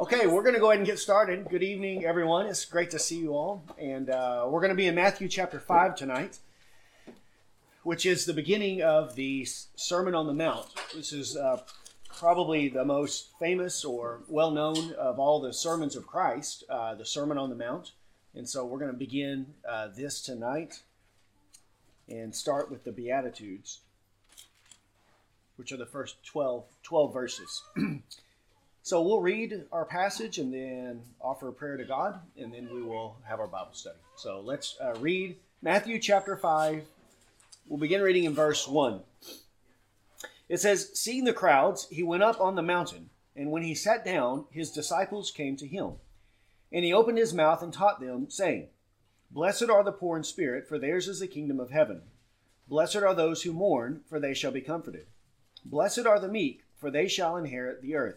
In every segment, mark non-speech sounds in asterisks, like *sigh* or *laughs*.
Okay, we're going to go ahead and get started. Good evening, everyone. It's great to see you all. And uh, we're going to be in Matthew chapter 5 tonight, which is the beginning of the Sermon on the Mount. This is uh, probably the most famous or well known of all the sermons of Christ, uh, the Sermon on the Mount. And so we're going to begin uh, this tonight and start with the Beatitudes, which are the first 12, 12 verses. *clears throat* So we'll read our passage and then offer a prayer to God, and then we will have our Bible study. So let's uh, read Matthew chapter 5. We'll begin reading in verse 1. It says, Seeing the crowds, he went up on the mountain, and when he sat down, his disciples came to him. And he opened his mouth and taught them, saying, Blessed are the poor in spirit, for theirs is the kingdom of heaven. Blessed are those who mourn, for they shall be comforted. Blessed are the meek, for they shall inherit the earth.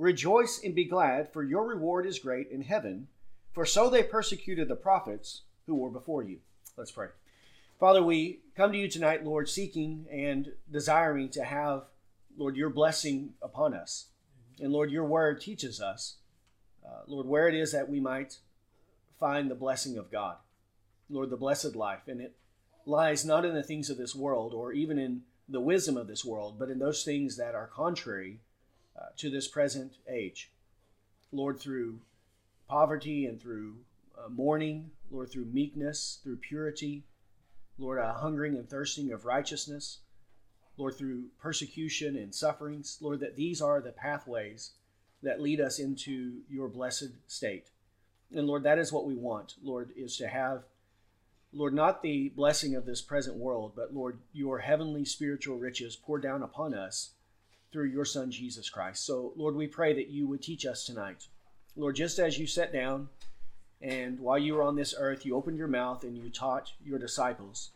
Rejoice and be glad, for your reward is great in heaven, for so they persecuted the prophets who were before you. Let's pray. Father, we come to you tonight, Lord, seeking and desiring to have, Lord, your blessing upon us. And Lord, your word teaches us, uh, Lord, where it is that we might find the blessing of God. Lord, the blessed life. And it lies not in the things of this world or even in the wisdom of this world, but in those things that are contrary to this present age. Lord, through poverty and through uh, mourning, Lord, through meekness, through purity, Lord, a hungering and thirsting of righteousness, Lord, through persecution and sufferings, Lord, that these are the pathways that lead us into your blessed state. And Lord, that is what we want, Lord, is to have, Lord, not the blessing of this present world, but Lord, your heavenly spiritual riches poured down upon us through your Son, Jesus Christ. So, Lord, we pray that you would teach us tonight. Lord, just as you sat down and while you were on this earth, you opened your mouth and you taught your disciples.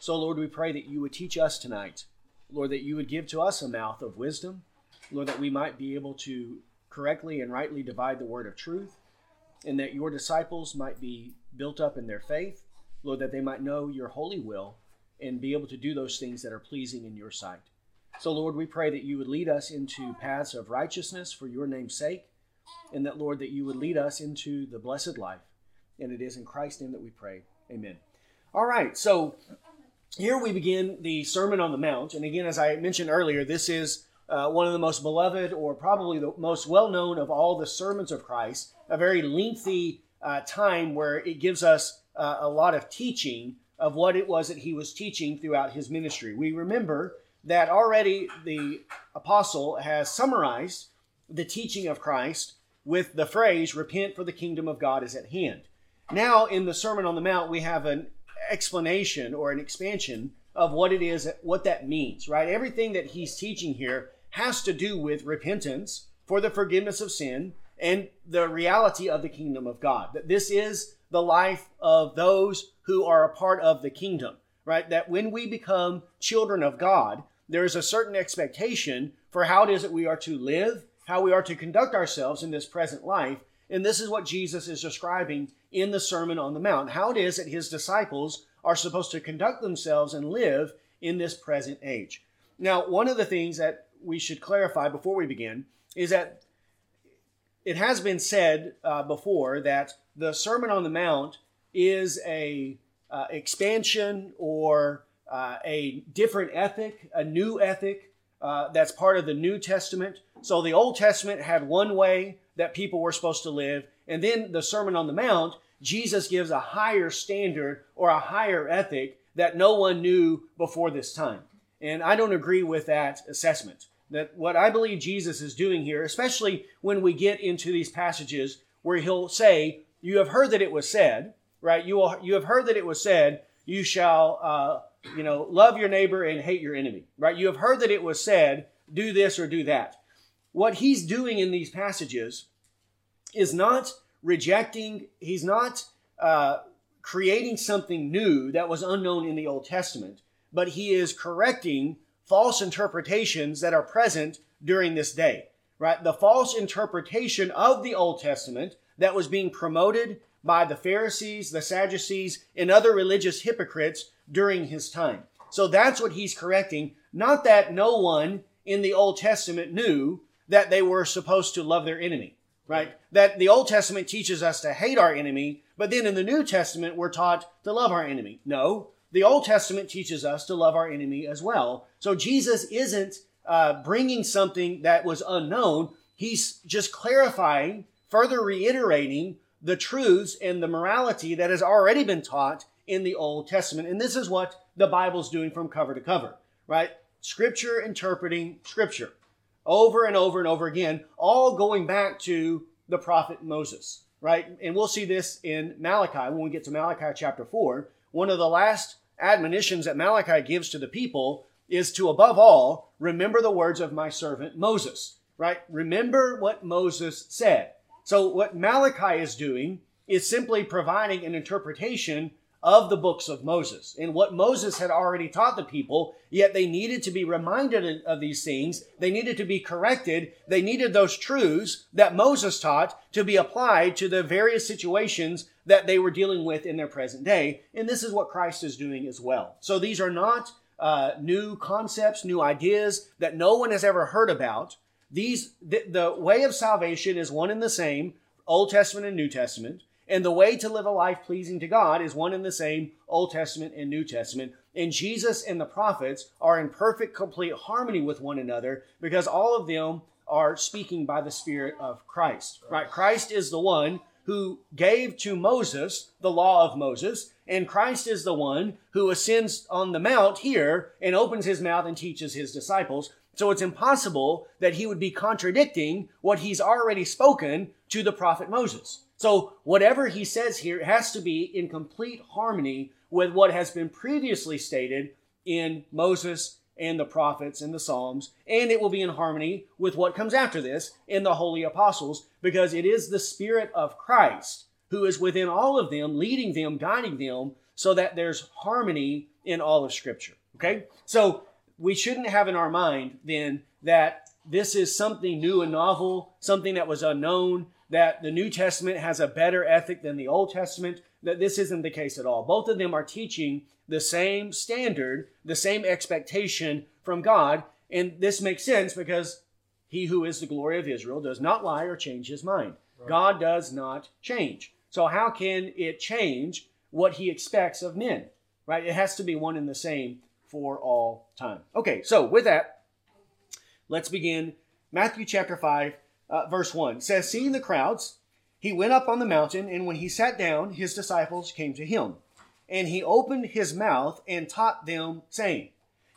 So, Lord, we pray that you would teach us tonight. Lord, that you would give to us a mouth of wisdom. Lord, that we might be able to correctly and rightly divide the word of truth, and that your disciples might be built up in their faith. Lord, that they might know your holy will and be able to do those things that are pleasing in your sight. So, Lord, we pray that you would lead us into paths of righteousness for your name's sake, and that, Lord, that you would lead us into the blessed life. And it is in Christ's name that we pray. Amen. All right, so here we begin the Sermon on the Mount. And again, as I mentioned earlier, this is uh, one of the most beloved, or probably the most well known of all the sermons of Christ, a very lengthy uh, time where it gives us uh, a lot of teaching of what it was that he was teaching throughout his ministry. We remember that already the apostle has summarized the teaching of Christ with the phrase, Repent, for the kingdom of God is at hand. Now, in the Sermon on the Mount, we have an explanation or an expansion of what it is, what that means, right? Everything that he's teaching here has to do with repentance for the forgiveness of sin and the reality of the kingdom of God. That this is the life of those who are a part of the kingdom, right? That when we become children of God, there is a certain expectation for how it is that we are to live, how we are to conduct ourselves in this present life. And this is what Jesus is describing in the Sermon on the Mount how it is that his disciples are supposed to conduct themselves and live in this present age. Now, one of the things that we should clarify before we begin is that it has been said uh, before that the Sermon on the Mount is a uh, expansion or uh, a different ethic, a new ethic uh, that's part of the New Testament. So the Old Testament had one way that people were supposed to live, and then the Sermon on the Mount, Jesus gives a higher standard or a higher ethic that no one knew before this time. And I don't agree with that assessment. That what I believe Jesus is doing here, especially when we get into these passages where he'll say, You have heard that it was said, right? You, will, you have heard that it was said, You shall uh, you know, love your neighbor and hate your enemy, right? You have heard that it was said, do this or do that. What he's doing in these passages is not rejecting, he's not uh, creating something new that was unknown in the Old Testament, but he is correcting false interpretations that are present during this day. Right? The false interpretation of the Old Testament that was being promoted by the Pharisees, the Sadducees, and other religious hypocrites during his time. So that's what he's correcting. Not that no one in the Old Testament knew that they were supposed to love their enemy, right? That the Old Testament teaches us to hate our enemy, but then in the New Testament, we're taught to love our enemy. No, the Old Testament teaches us to love our enemy as well. So Jesus isn't uh, bringing something that was unknown. He's just clarifying, further reiterating the truths and the morality that has already been taught in the Old Testament. And this is what the Bible's doing from cover to cover, right? Scripture interpreting Scripture over and over and over again, all going back to the prophet Moses, right? And we'll see this in Malachi when we get to Malachi chapter 4. One of the last admonitions that Malachi gives to the people is to, above all, remember the words of my servant Moses, right? Remember what Moses said. So, what Malachi is doing is simply providing an interpretation of the books of Moses and what Moses had already taught the people, yet they needed to be reminded of these things. They needed to be corrected. They needed those truths that Moses taught to be applied to the various situations that they were dealing with in their present day. And this is what Christ is doing as well. So these are not uh, new concepts, new ideas that no one has ever heard about. These, the, the way of salvation is one and the same, Old Testament and New Testament. And the way to live a life pleasing to God is one and the same Old Testament and New Testament. And Jesus and the prophets are in perfect, complete harmony with one another because all of them are speaking by the Spirit of Christ. Right? Christ is the one who gave to Moses the law of Moses, and Christ is the one who ascends on the mount here and opens his mouth and teaches his disciples. So it's impossible that he would be contradicting what he's already spoken to the prophet Moses. So whatever he says here has to be in complete harmony with what has been previously stated in Moses and the prophets and the Psalms, and it will be in harmony with what comes after this in the holy apostles, because it is the Spirit of Christ who is within all of them, leading them, guiding them, so that there's harmony in all of Scripture. Okay? So we shouldn't have in our mind then that this is something new and novel, something that was unknown, that the New Testament has a better ethic than the Old Testament, that this isn't the case at all. Both of them are teaching the same standard, the same expectation from God. And this makes sense because he who is the glory of Israel does not lie or change his mind. Right. God does not change. So, how can it change what he expects of men? Right? It has to be one and the same for all time. Okay, so with that, let's begin Matthew chapter 5, uh, verse 1 says, Seeing the crowds, he went up on the mountain, and when he sat down, his disciples came to him. And he opened his mouth and taught them, saying,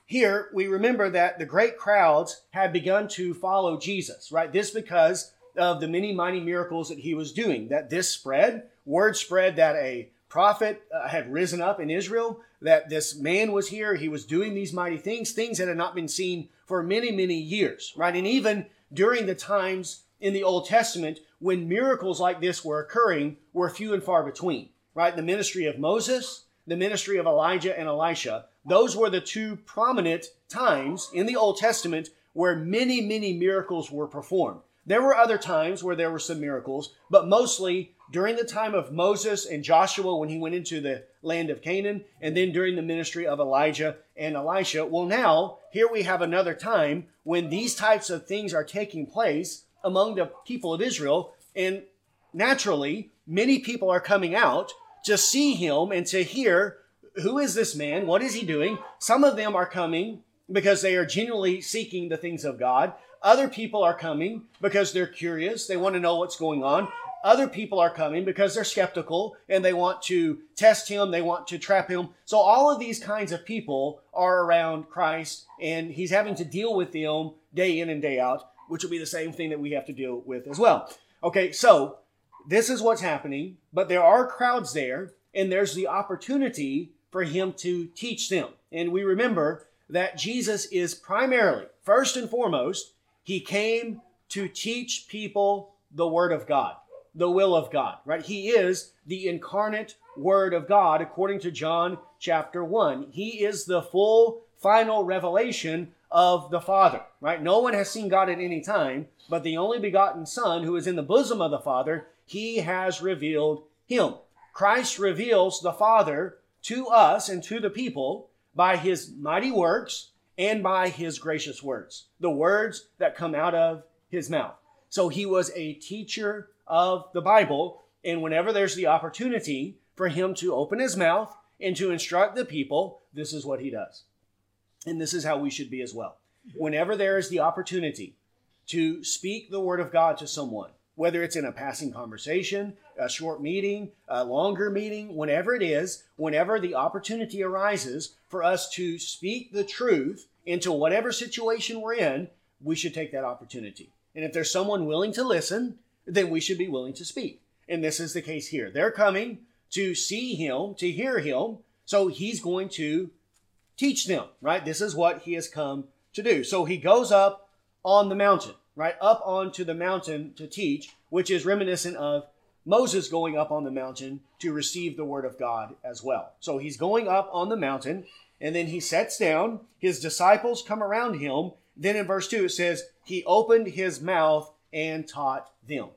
Here we remember that the great crowds had begun to follow Jesus, right? This because of the many mighty miracles that he was doing, that this spread, word spread that a prophet uh, had risen up in Israel, that this man was here, he was doing these mighty things, things that had not been seen for many, many years, right? And even during the times in the Old Testament when miracles like this were occurring were few and far between, right? The ministry of Moses, the ministry of Elijah and Elisha, those were the two prominent times in the Old Testament where many, many miracles were performed. There were other times where there were some miracles, but mostly during the time of Moses and Joshua when he went into the land of Canaan, and then during the ministry of Elijah and Elisha. Well, now, here we have another time when these types of things are taking place among the people of Israel. And naturally, many people are coming out to see him and to hear who is this man? What is he doing? Some of them are coming because they are genuinely seeking the things of God. Other people are coming because they're curious. They want to know what's going on. Other people are coming because they're skeptical and they want to test him. They want to trap him. So all of these kinds of people are around Christ and he's having to deal with them day in and day out which will be the same thing that we have to deal with as well. Okay, so this is what's happening, but there are crowds there, and there's the opportunity for him to teach them. And we remember that Jesus is primarily, first and foremost, he came to teach people the Word of God. the will of God, right? He is the incarnate Word of God, according to John chapter 1. He is the full, final revelation of the Father, right? No one has seen God at any time, but the only begotten Son, who is in the bosom of the Father, he has revealed him. Christ reveals the Father to us and to the people by his mighty works and by his gracious words, the words that come out of his mouth. So he was a teacher of the Bible, and whenever there's the opportunity for him to open his mouth and to instruct the people, this is what he does. And this is how we should be as well. Whenever there is the opportunity to speak the word of God to someone, whether it's in a passing conversation, a short meeting, a longer meeting, whenever it is, whenever the opportunity arises for us to speak the truth into whatever situation we're in, we should take that opportunity. And if there's someone willing to listen, then we should be willing to speak. And this is the case here. They're coming to see him, to hear him, so he's going to teach them, right? This is what he has come to do. So he goes up on the mountain, right? Up onto the mountain to teach, which is reminiscent of Moses going up on the mountain to receive the word of God as well. So he's going up on the mountain and then he sets down. His disciples come around him. Then in verse 2 it says, He opened his mouth and taught them.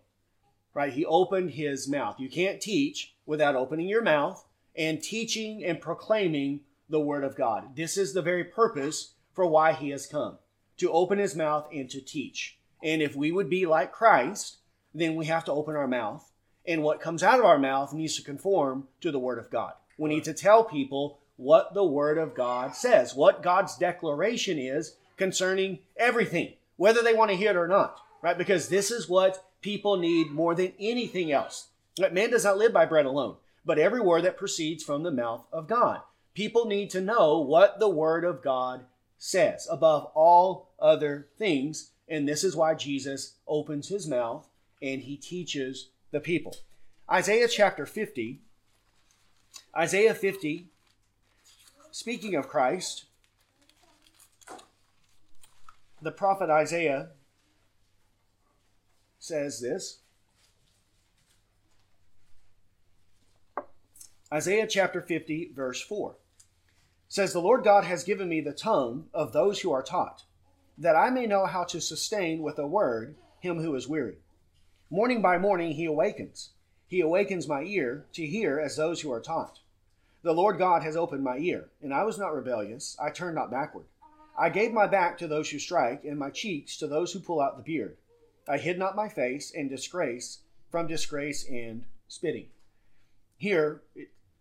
Right? He opened his mouth. You can't teach without opening your mouth and teaching and proclaiming the word of God. This is the very purpose for why he has come to open his mouth and to teach. And if we would be like Christ, then we have to open our mouth. And what comes out of our mouth needs to conform to the word of God. We need to tell people what the word of God says, what God's declaration is concerning everything, whether they want to hear it or not right? Because this is what people need more than anything else. That man does not live by bread alone, but every word that proceeds from the mouth of God. People need to know what the word of God says above all other things. And this is why Jesus opens his mouth and he teaches the people. Isaiah chapter 50, Isaiah 50, speaking of Christ, the prophet Isaiah says this Isaiah chapter 50, verse 4 says, The Lord God has given me the tongue of those who are taught, that I may know how to sustain with a word him who is weary. Morning by morning he awakens. He awakens my ear to hear as those who are taught. The Lord God has opened my ear, and I was not rebellious. I turned not backward. I gave my back to those who strike, and my cheeks to those who pull out the beard. I hid not my face in disgrace from disgrace and spitting. Here,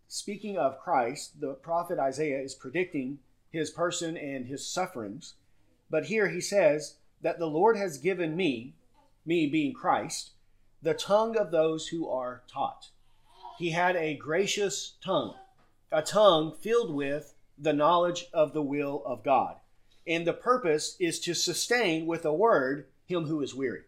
speaking of Christ, the prophet Isaiah is predicting his person and his sufferings. But here he says that the Lord has given me, me being Christ, the tongue of those who are taught. He had a gracious tongue, a tongue filled with the knowledge of the will of God. And the purpose is to sustain with a word him who is weary.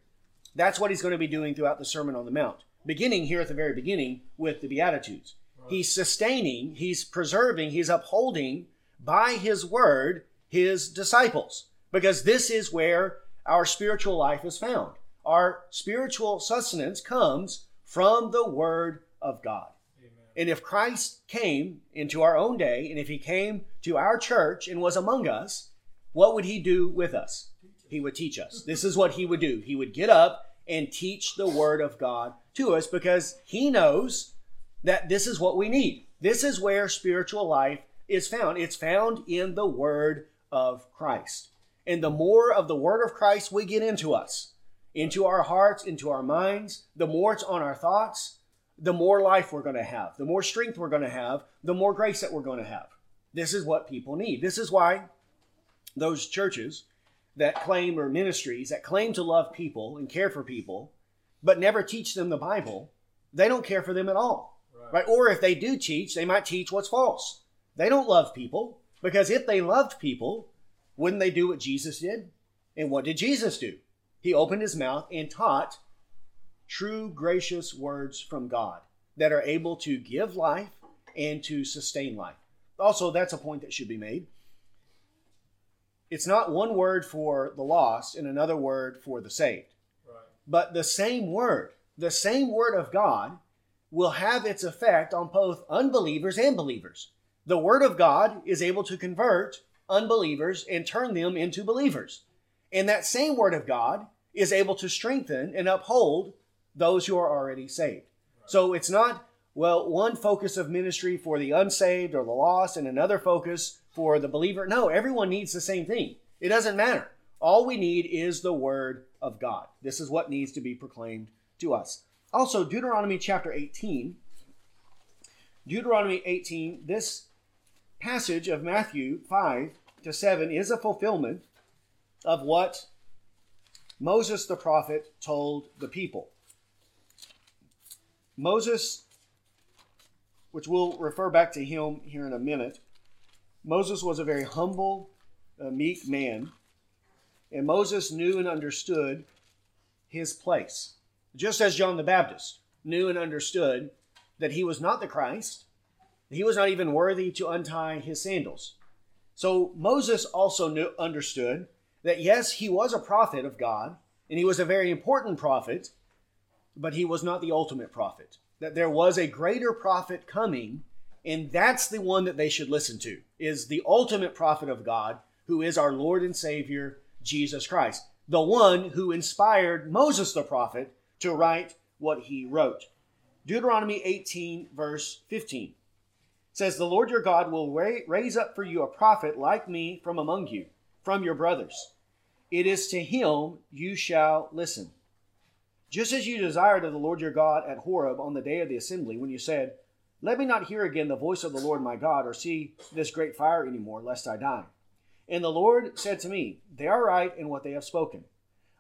That's what he's going to be doing throughout the Sermon on the Mount, beginning here at the very beginning with the Beatitudes. He's sustaining, he's preserving, he's upholding by his word his disciples, because this is where our spiritual life is found. Our spiritual sustenance comes from the word of God. Amen. And if Christ came into our own day, and if he came to our church and was among us, what would he do with us? he would teach us. *laughs* This is what he would do. He would get up and teach the word of God to us because he knows that this is what we need. This is where spiritual life is found. It's found in the word of Christ. And the more of the word of Christ we get into us, into our hearts, into our minds, the more it's on our thoughts, the more life we're going to have, the more strength we're going to have, the more grace that we're going to have. This is what people need. This is why those churches that claim, or ministries that claim to love people and care for people, but never teach them the Bible, they don't care for them at all. Right. Or if they do teach, they might teach what's false. They don't love people because if they loved people, wouldn't they do what Jesus did? And what did Jesus do? He opened his mouth and taught true, gracious words from God that are able to give life and to sustain life. Also, that's a point that should be made it's not one word for the lost and another word for the saved, right. but the same word, the same word of God will have its effect on both unbelievers and believers. The word of God is able to convert unbelievers and turn them into believers. And that same word of God is able to strengthen and uphold those who are already saved. So it's not, well, one focus of ministry for the unsaved or the lost and another focus for the believer. No, everyone needs the same thing. It doesn't matter. All we need is the word of God. This is what needs to be proclaimed to us. Also, Deuteronomy chapter 18. Deuteronomy 18, this passage of Matthew 5 to 7 is a fulfillment of what Moses the prophet told the people. Moses, which we'll refer back to him here in a minute, Moses was a very humble, uh, meek man, and Moses knew and understood his place, just as John the Baptist knew and understood that he was not the Christ, he was not even worthy to untie his sandals. So Moses also knew, understood that yes, he was a prophet of God, and he was a very important prophet, but he was not the ultimate prophet. That there was a greater prophet coming, and that's the one that they should listen to, is the ultimate prophet of God, who is our Lord and Savior, Jesus Christ, the one who inspired Moses the prophet to write what he wrote. Deuteronomy 18, verse 15 says, The Lord your God will raise up for you a prophet like me from among you from your brothers. It is to him you shall listen. Just as you desired of the Lord your God at Horeb on the day of the assembly, when you said, Let me not hear again the voice of the Lord my God, or see this great fire any more, lest I die. And the Lord said to me, They are right in what they have spoken.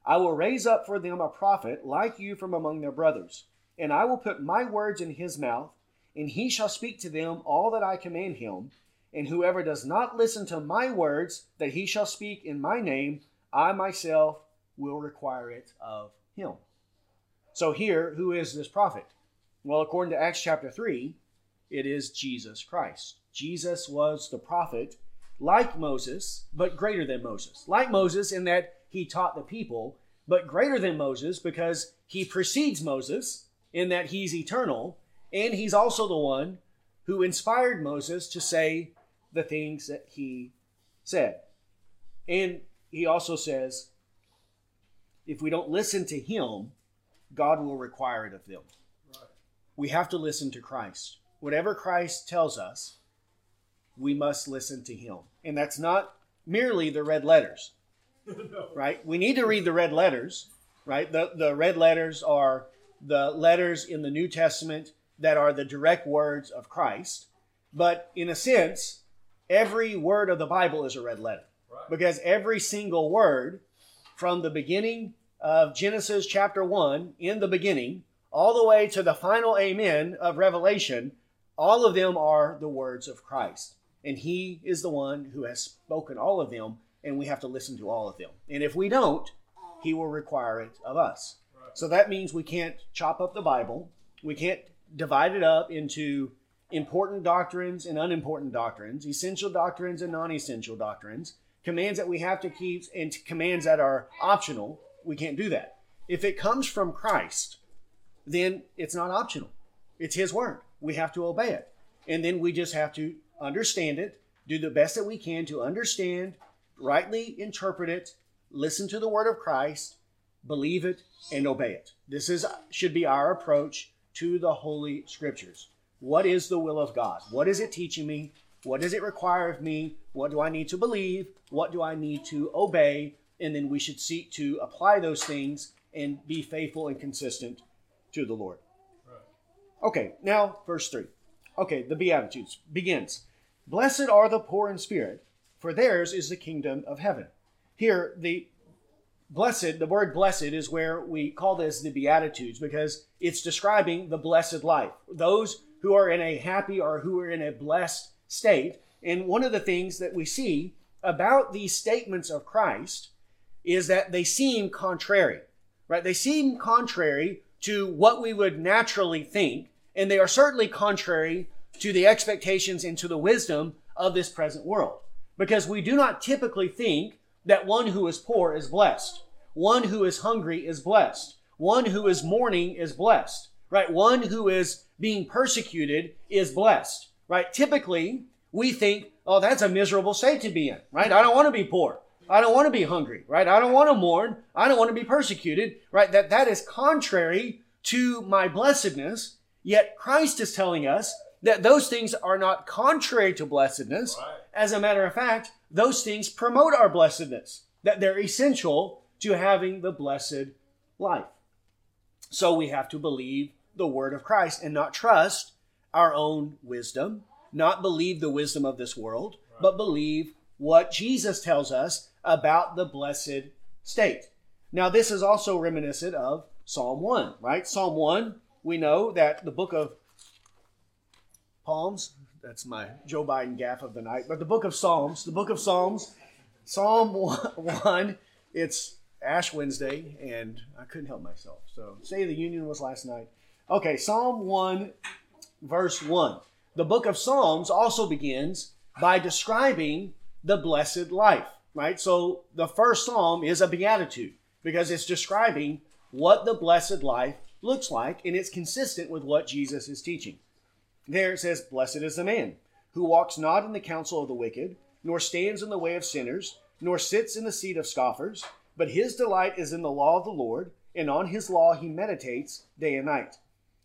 I will raise up for them a prophet like you from among their brothers, and I will put my words in his mouth, and he shall speak to them all that I command him. And whoever does not listen to my words that he shall speak in my name, I myself will require it of him. So, here, who is this prophet? Well, according to Acts chapter 3, it is Jesus Christ. Jesus was the prophet like Moses, but greater than Moses. Like Moses, in that he taught the people, but greater than Moses because he precedes Moses in that he's eternal, and he's also the one who inspired Moses to say the things that he said. And he also says, if we don't listen to him, God will require it of them. Right. We have to listen to Christ. Whatever Christ tells us, we must listen to him. And that's not merely the red letters. *laughs* Right? We need to read the red letters, right? The the red letters are the letters in the New Testament that are the direct words of Christ. But in a sense, every word of the Bible is a red letter. Right. Because every single word from the beginning of Genesis chapter 1, in the beginning, all the way to the final amen of Revelation, all of them are the words of Christ. And He is the one who has spoken all of them, and we have to listen to all of them. And if we don't, He will require it of us. Right. So that means we can't chop up the Bible, we can't divide it up into important doctrines and unimportant doctrines, essential doctrines and non essential doctrines, commands that we have to keep, and commands that are optional. We can't do that. If it comes from Christ, then it's not optional. It's His word. We have to obey it. And then we just have to understand it, do the best that we can to understand, rightly interpret it, listen to the word of Christ, believe it, and obey it. This is should be our approach to the Holy Scriptures. What is the will of God? What is it teaching me? What does it require of me? What do I need to believe? What do I need to obey? And then we should seek to apply those things and be faithful and consistent to the Lord. Right. Okay, now verse 3. Okay, the Beatitudes begins. Blessed are the poor in spirit, for theirs is the kingdom of heaven. Here, the blessed, the word blessed is where we call this the Beatitudes because it's describing the blessed life. Those who are in a happy or who are in a blessed state. And one of the things that we see about these statements of Christ is that they seem contrary, right? They seem contrary to what we would naturally think, and they are certainly contrary to the expectations and to the wisdom of this present world. Because we do not typically think that one who is poor is blessed, one who is hungry is blessed, one who is mourning is blessed, right? One who is being persecuted is blessed, right? Typically, we think, oh, that's a miserable state to be in, right? I don't want to be poor. I don't want to be hungry, right? I don't want to mourn. I don't want to be persecuted, right? That that is contrary to my blessedness. Yet Christ is telling us that those things are not contrary to blessedness. Right. As a matter of fact, those things promote our blessedness, that they're essential to having the blessed life. So we have to believe the word of Christ and not trust our own wisdom, not believe the wisdom of this world, right. but believe what Jesus tells us about the blessed state. Now, this is also reminiscent of Psalm 1, right? Psalm 1, we know that the book of Palms, that's my Joe Biden gaff of the night, but the book of Psalms, the book of Psalms, Psalm *laughs* 1, it's Ash Wednesday, and I couldn't help myself. So, of the Union was last night. Okay, Psalm 1, verse 1. The book of Psalms also begins by describing the blessed life, right? So, the first psalm is a beatitude because it's describing what the blessed life looks like, and it's consistent with what Jesus is teaching. There it says, Blessed is the man who walks not in the counsel of the wicked, nor stands in the way of sinners, nor sits in the seat of scoffers but his delight is in the law of the Lord, and on his law he meditates day and night.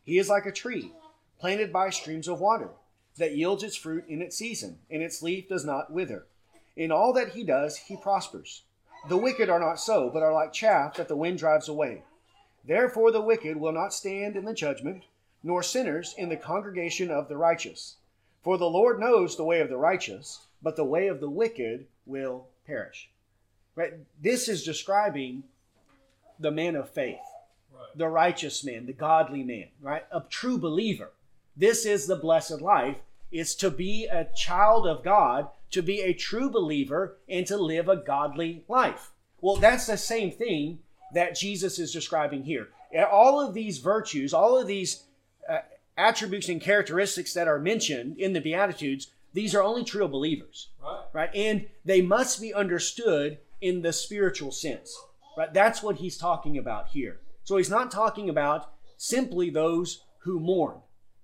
He is like a tree planted by streams of water that yields its fruit in its season, and its leaf does not wither. In all that he does, he prospers. The wicked are not so, but are like chaff that the wind drives away. Therefore, the wicked will not stand in the judgment, nor sinners in the congregation of the righteous. For the Lord knows the way of the righteous, but the way of the wicked will perish. Right? This is describing the man of faith, right. the righteous man, the godly man, right? A true believer. This is the blessed life. It's to be a child of God, to be a true believer, and to live a godly life. Well, that's the same thing that Jesus is describing here. All of these virtues, all of these attributes and characteristics that are mentioned in the Beatitudes, these are only true believers. Right. right? And they must be understood in the spiritual sense. Right? That's what he's talking about here. So he's not talking about simply those who mourn.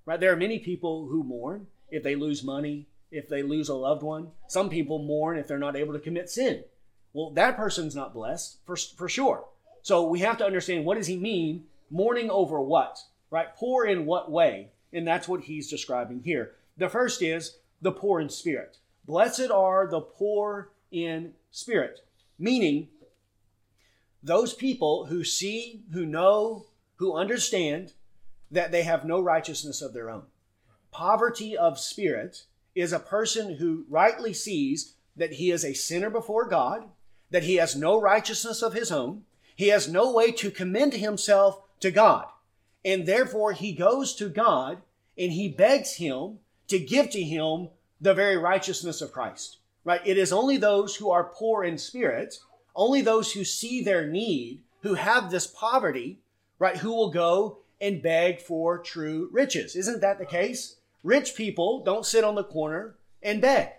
Right? There are many people who mourn if they lose money, if they lose a loved one. Some people mourn if they're not able to commit sin. Well, that person's not blessed for, for sure. So we have to understand what does he mean mourning over what? Right? Poor in what way? And that's what he's describing here. The first is the poor in spirit. Blessed are the poor in spirit. Meaning, those people who see, who know, who understand that they have no righteousness of their own. Poverty of spirit is a person who rightly sees that he is a sinner before God, that he has no righteousness of his own, he has no way to commend himself to God. And therefore, he goes to God and he begs him to give to him the very righteousness of Christ right? It is only those who are poor in spirit, only those who see their need, who have this poverty, right, who will go and beg for true riches. Isn't that the case? Rich people don't sit on the corner and beg.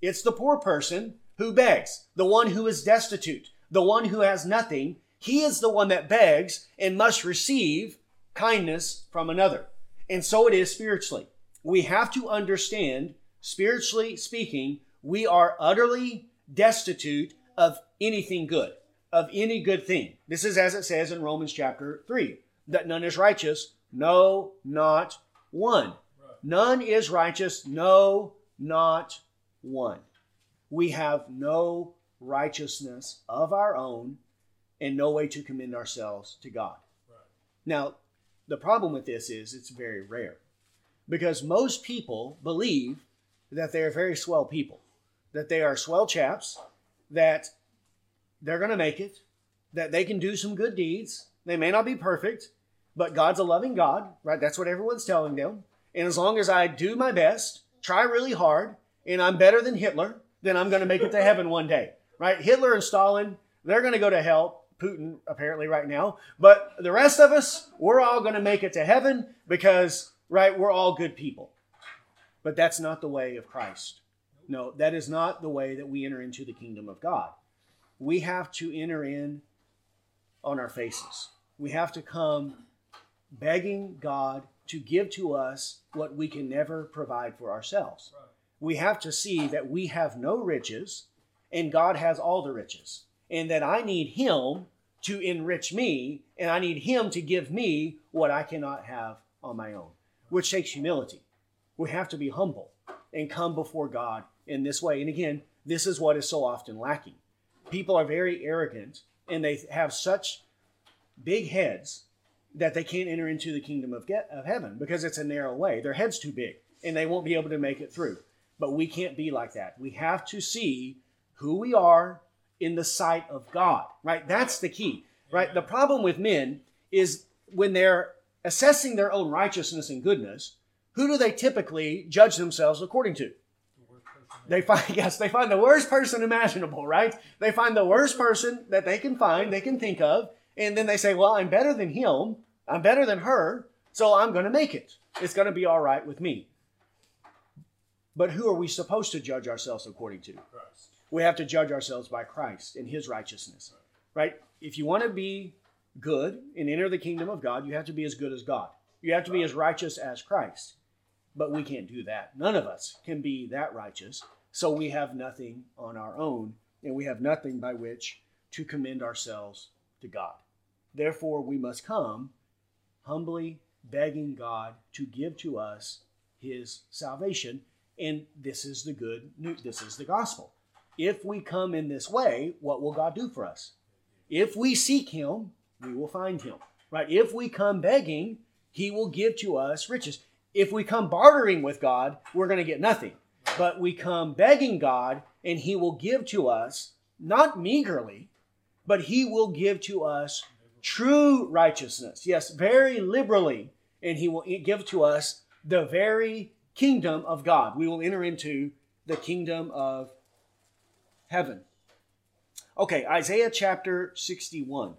It's the poor person who begs, the one who is destitute, the one who has nothing. He is the one that begs and must receive kindness from another. And so it is spiritually. We have to understand, spiritually speaking, we are utterly destitute of anything good, of any good thing. This is as it says in Romans chapter 3 that none is righteous, no, not one. None is righteous, no, not one. We have no righteousness of our own and no way to commend ourselves to God. Now, the problem with this is it's very rare because most people believe that they are very swell people that they are swell chaps, that they're going to make it, that they can do some good deeds. They may not be perfect, but God's a loving God, right? That's what everyone's telling them. And as long as I do my best, try really hard, and I'm better than Hitler, then I'm going to make it to heaven one day, right? Hitler and Stalin, they're going to go to hell. Putin, apparently, right now. But the rest of us, we're all going to make it to heaven because, right, we're all good people. But that's not the way of Christ. No, that is not the way that we enter into the kingdom of God. We have to enter in on our faces. We have to come begging God to give to us what we can never provide for ourselves. We have to see that we have no riches and God has all the riches, and that I need Him to enrich me, and I need Him to give me what I cannot have on my own, which takes humility. We have to be humble and come before God in this way. And again, this is what is so often lacking. People are very arrogant and they have such big heads that they can't enter into the kingdom of, get, of heaven because it's a narrow way. Their head's too big and they won't be able to make it through. But we can't be like that. We have to see who we are in the sight of God, right? That's the key, right? The problem with men is when they're assessing their own righteousness and goodness, who do they typically judge themselves according to? They find *laughs* yes, they find the worst person imaginable, right? They find the worst person that they can find, they can think of, and then they say, "Well, I'm better than him. I'm better than her, so I'm going to make it. It's going to be all right with me." But who are we supposed to judge ourselves according to? Christ. We have to judge ourselves by Christ and his righteousness. Right? If you want to be good and enter the kingdom of God, you have to be as good as God. You have to be as righteous as Christ. But we can't do that. None of us can be that righteous. So we have nothing on our own, and we have nothing by which to commend ourselves to God. Therefore, we must come humbly begging God to give to us his salvation. And this is the good news. This is the gospel. If we come in this way, what will God do for us? If we seek him, we will find him. Right? If we come begging, he will give to us riches. If we come bartering with God, we're going to get nothing. But we come begging God, and he will give to us, not meagerly, but he will give to us true righteousness. Yes, very liberally. And he will give to us the very kingdom of God. We will enter into the kingdom of heaven. Okay, Isaiah chapter 61.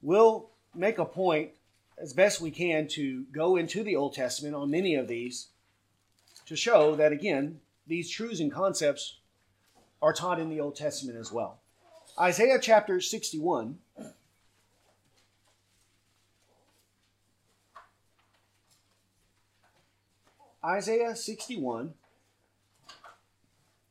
We'll make a point as best we can to go into the Old Testament on many of these to show that, again, these truths and concepts are taught in the Old Testament as well. Isaiah chapter 61. Isaiah 61,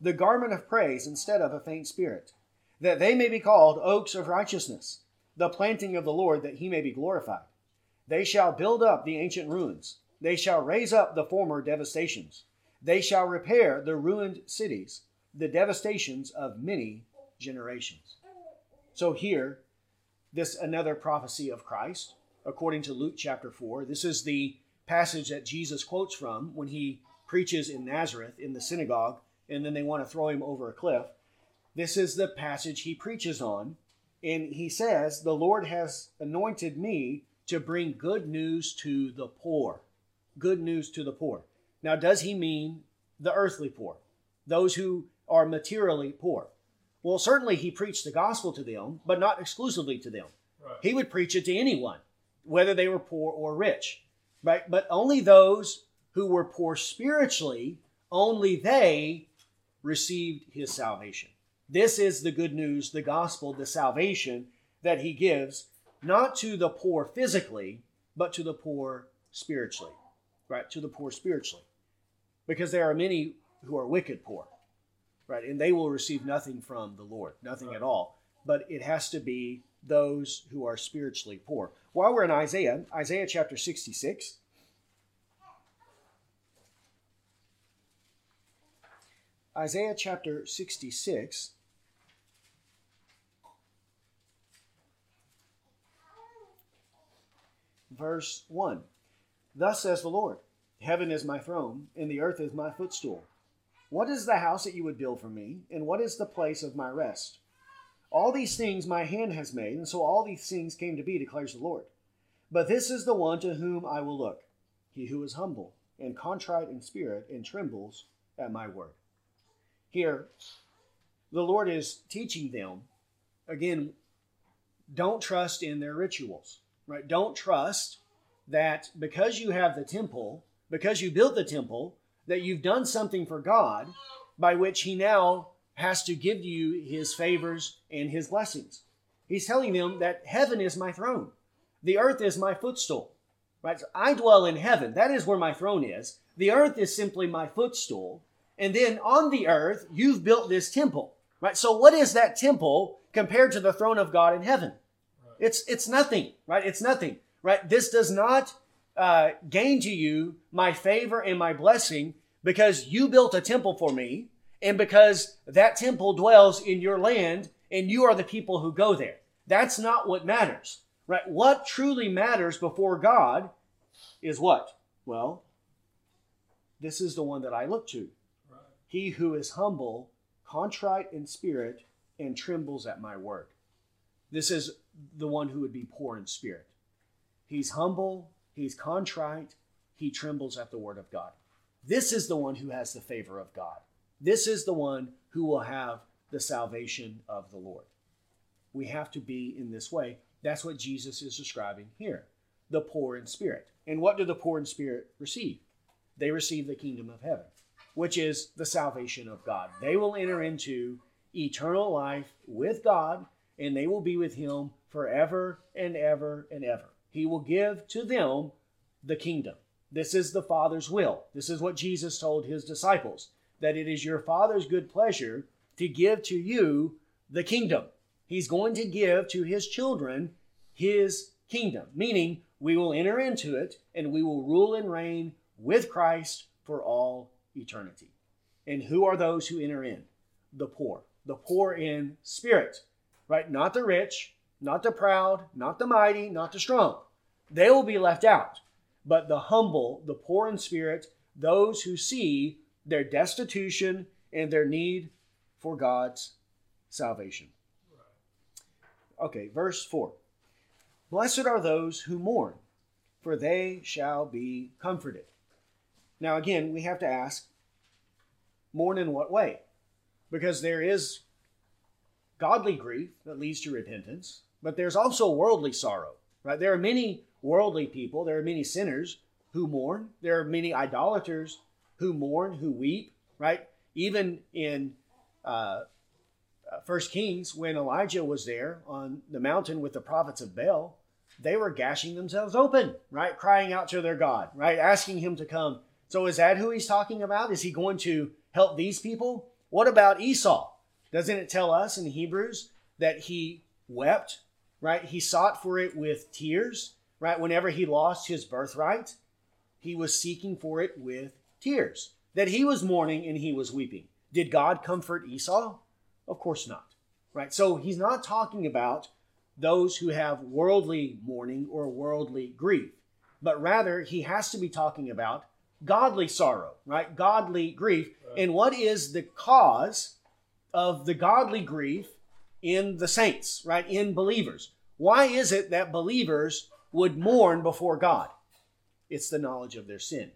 the garment of praise instead of a faint spirit, that they may be called oaks of righteousness, the planting of the Lord, that he may be glorified. They shall build up the ancient ruins, they shall raise up the former devastations, they shall repair the ruined cities, the devastations of many generations. So here, this another prophecy of Christ, according to Luke chapter 4. This is the passage that Jesus quotes from when he preaches in Nazareth in the synagogue, and then they want to throw him over a cliff. This is the passage he preaches on, and he says, The Lord has anointed me to bring good news to the poor. Good news to the poor. Now, does he mean the earthly poor? Those who are materially poor? Well, certainly he preached the gospel to them, but not exclusively to them. Right. He would preach it to anyone, whether they were poor or rich. Right? But only those who were poor spiritually, only they received his salvation. This is the good news, the gospel, the salvation that he gives, not to the poor physically, but to the poor spiritually. Right? To the poor spiritually. Because there are many who are wicked poor. Right? And they will receive nothing from the Lord, nothing at all. But it has to be those who are spiritually poor. While we're in Isaiah, Isaiah chapter 66. Isaiah chapter 66. Verse 1 Thus says the Lord Heaven is my throne, and the earth is my footstool. What is the house that you would build for me, and what is the place of my rest? All these things my hand has made, and so all these things came to be, declares the Lord. But this is the one to whom I will look, he who is humble and contrite in spirit and trembles at my word. Here, the Lord is teaching them, again, don't trust in their rituals, right? Don't trust that because you have the temple, because you built the temple, that you've done something for God by which He now has to give you His favors and His blessings. He's telling them that heaven is my throne, the earth is my footstool. Right? So I dwell in heaven. That is where my throne is. The earth is simply my footstool. And then on the earth, you've built this temple. Right? So what is that temple compared to the throne of God in heaven? Right. It's it's nothing, right? It's nothing, right? This does not uh, gain to you my favor and my blessing because you built a temple for me, and because that temple dwells in your land, and you are the people who go there. That's not what matters, right? What truly matters before God is what? Well, this is the one that I look to. He who is humble contrite in spirit, and trembles at my word. This is the one who would be poor in spirit. He's humble, he's contrite, he trembles at the word of God. This is the one who has the favor of God. This is the one who will have the salvation of the Lord. We have to be in this way. That's what Jesus is describing here the poor in spirit. And what do the poor in spirit receive? They receive the kingdom of heaven which is the salvation of God. They will enter into eternal life with God, and they will be with Him forever and ever and ever. He will give to them the kingdom. This is the Father's will. This is what Jesus told His disciples that it is your Father's good pleasure to give to you the kingdom. He's going to give to His children His kingdom, meaning we will enter into it and we will rule and reign with Christ for all eternity. And who are those who enter in? The poor. The poor in spirit, right? Not the rich, not the proud, not the mighty, not the strong. They will be left out. But the humble, the poor in spirit, those who see their destitution and their need for God's salvation. Okay, verse 4. Blessed are those who mourn, for they shall be comforted. Now, again, we have to ask mourn in what way? Because there is godly grief that leads to repentance, but there's also worldly sorrow, right? There are many worldly people, there are many sinners who mourn, there are many idolaters who mourn, who weep, right? Even in uh, uh First Kings, when Elijah was there on the mountain with the prophets of Baal, they were gashing themselves open, right? Crying out to their God, right? Asking him to come so is that who he's talking about? Is he going to help these people? What about Esau? Doesn't it tell us in Hebrews that he wept, right? He sought for it with tears, right? Whenever he lost his birthright, he was seeking for it with tears. That he was mourning and he was weeping. Did God comfort Esau? Of course not, right? So he's not talking about those who have worldly mourning or worldly grief, but rather he has to be talking about godly sorrow, right? Godly grief. Right. And what is the cause of the godly grief in the saints, right? In believers. Why is it that believers would mourn before God? It's the knowledge of their sin.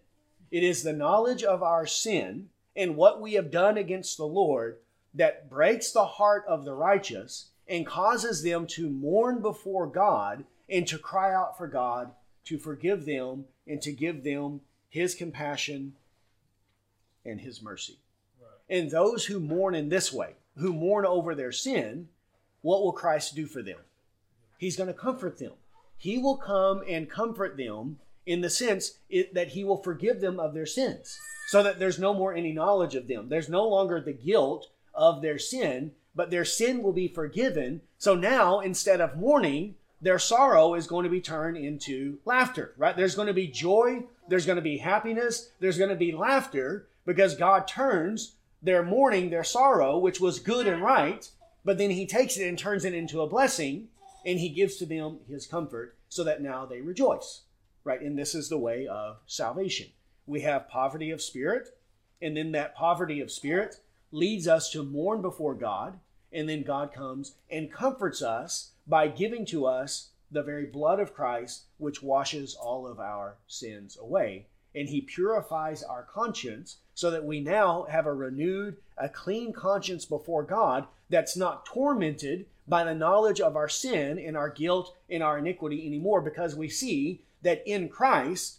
It is the knowledge of our sin and what we have done against the Lord that breaks the heart of the righteous and causes them to mourn before God and to cry out for God to forgive them and to give them his compassion, and his mercy. Right. And those who mourn in this way, who mourn over their sin, what will Christ do for them? He's going to comfort them. He will come and comfort them in the sense it, that he will forgive them of their sins so that there's no more any knowledge of them. There's no longer the guilt of their sin, but their sin will be forgiven. So now, instead of mourning, their sorrow is going to be turned into laughter, right? There's going to be joy, there's going to be happiness, there's going to be laughter because God turns their mourning, their sorrow, which was good and right, but then He takes it and turns it into a blessing and He gives to them His comfort so that now they rejoice, right? And this is the way of salvation. We have poverty of spirit, and then that poverty of spirit leads us to mourn before God and then God comes and comforts us by giving to us the very blood of Christ, which washes all of our sins away. And he purifies our conscience so that we now have a renewed, a clean conscience before God that's not tormented by the knowledge of our sin and our guilt and our iniquity anymore because we see that in Christ,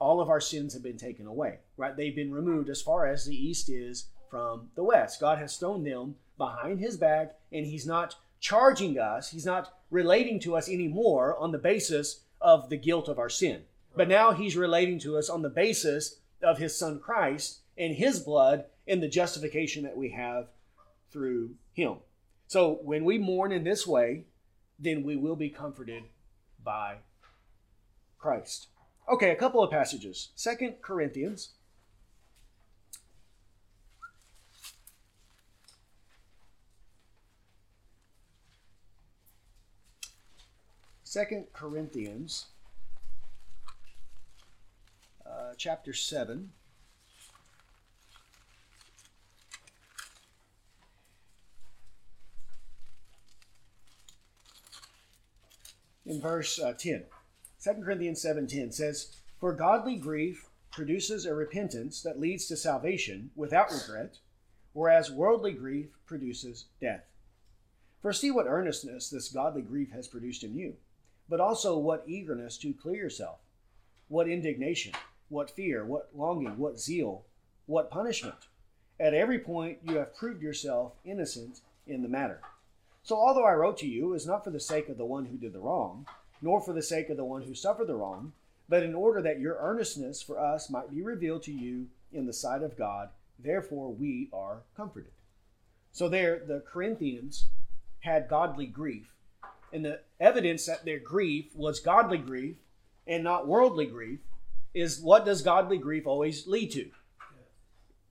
all of our sins have been taken away, right? They've been removed as far as the east is from the west. God has thrown them behind his back, and he's not charging us, he's not relating to us anymore on the basis of the guilt of our sin. But now he's relating to us on the basis of his son Christ and his blood and the justification that we have through him. So when we mourn in this way, then we will be comforted by Christ. Okay, a couple of passages. Second Corinthians. Second Corinthians, uh, chapter seven. In verse uh, 10. 2 Corinthians 7:10 says, "For godly grief produces a repentance that leads to salvation without regret, whereas worldly grief produces death. For see what earnestness this godly grief has produced in you, but also what eagerness to clear yourself, what indignation, what fear, what longing, what zeal, what punishment. At every point you have proved yourself innocent in the matter. So although I wrote to you, was not for the sake of the one who did the wrong, nor for the sake of the one who suffered the wrong, but in order that your earnestness for us might be revealed to you in the sight of God. Therefore, we are comforted. So, there, the Corinthians had godly grief. And the evidence that their grief was godly grief and not worldly grief is what does godly grief always lead to?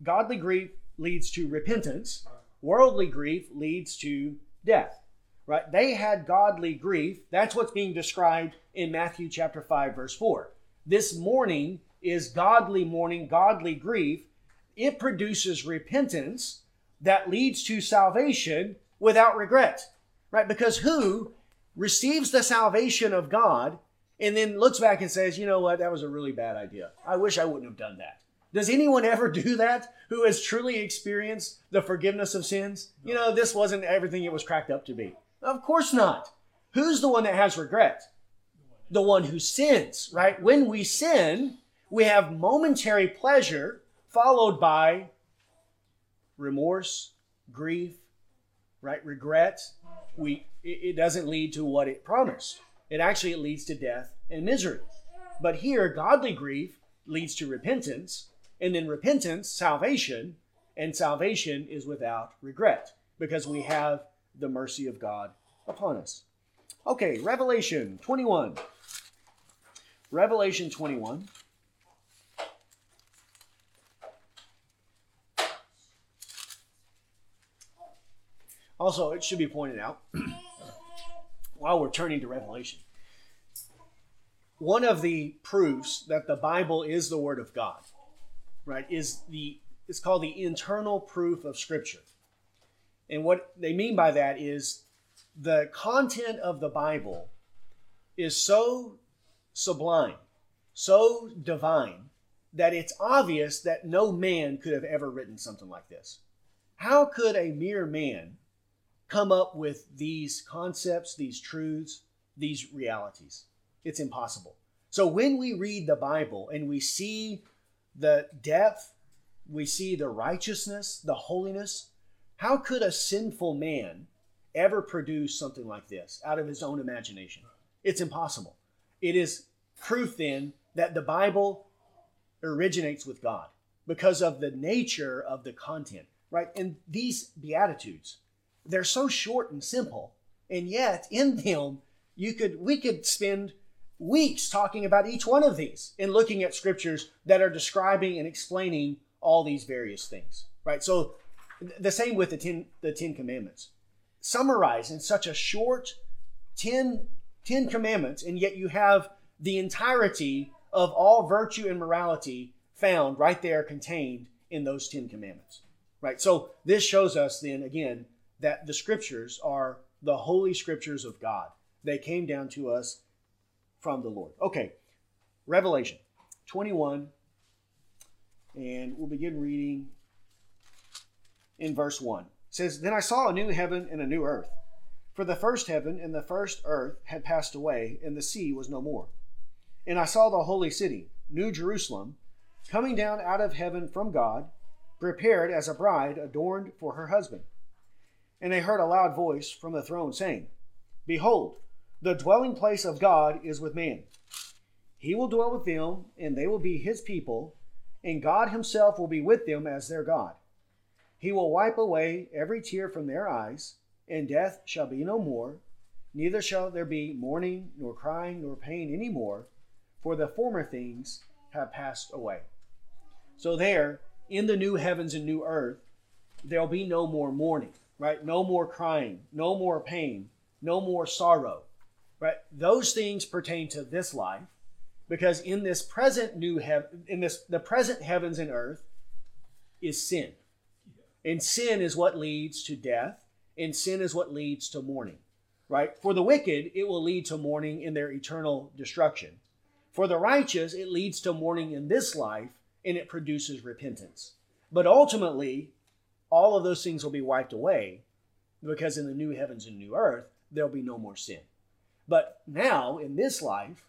Godly grief leads to repentance, worldly grief leads to death right? They had godly grief. That's what's being described in Matthew chapter 5 verse 4. This mourning is godly mourning, godly grief. It produces repentance that leads to salvation without regret. Right? Because who receives the salvation of God and then looks back and says, "You know what? That was a really bad idea. I wish I wouldn't have done that." Does anyone ever *laughs* do that who has truly experienced the forgiveness of sins? You know, this wasn't everything it was cracked up to be. Of course not. Who's the one that has regret? The one who sins, right? When we sin, we have momentary pleasure followed by remorse, grief, right? Regret. We it doesn't lead to what it promised. It actually it leads to death and misery. But here, godly grief leads to repentance, and then repentance, salvation, and salvation is without regret because we have the mercy of God upon us. Okay, Revelation 21. Revelation 21. Also, it should be pointed out *clears throat* while we're turning to Revelation, one of the proofs that the Bible is the Word of God, right, is the it's called the internal proof of Scripture. And what they mean by that is the content of the Bible is so sublime, so divine, that it's obvious that no man could have ever written something like this. How could a mere man come up with these concepts, these truths, these realities? It's impossible. So when we read the Bible and we see the depth, we see the righteousness, the holiness, how could a sinful man ever produce something like this out of his own imagination? It's impossible. It is proof then that the Bible originates with God because of the nature of the content, right? And these Beatitudes, they're so short and simple, and yet in them, you could we could spend weeks talking about each one of these and looking at scriptures that are describing and explaining all these various things, right? So the same with the ten, the Ten Commandments. Summarize in such a short 10, 10 commandments, and yet you have the entirety of all virtue and morality found right there contained in those Ten Commandments. Right? So this shows us then again that the scriptures are the holy scriptures of God. They came down to us from the Lord. Okay, Revelation 21, and we'll begin reading in verse 1. It says, Then I saw a new heaven and a new earth. For the first heaven and the first earth had passed away, and the sea was no more. And I saw the holy city, New Jerusalem, coming down out of heaven from God, prepared as a bride adorned for her husband. And they heard a loud voice from the throne saying, Behold, the dwelling place of God is with man. He will dwell with them, and they will be his people, and God himself will be with them as their God. He will wipe away every tear from their eyes, and death shall be no more, neither shall there be mourning, nor crying, nor pain any more, for the former things have passed away. So, there, in the new heavens and new earth, there'll be no more mourning, right? No more crying, no more pain, no more sorrow, right? Those things pertain to this life because in this present new heaven, in this the present heavens and earth is sin. And sin is what leads to death, and sin is what leads to mourning. Right? For the wicked, it will lead to mourning in their eternal destruction. For the righteous, it leads to mourning in this life, and it produces repentance. But ultimately, all of those things will be wiped away because in the new heavens and new earth, there'll be no more sin. But now, in this life,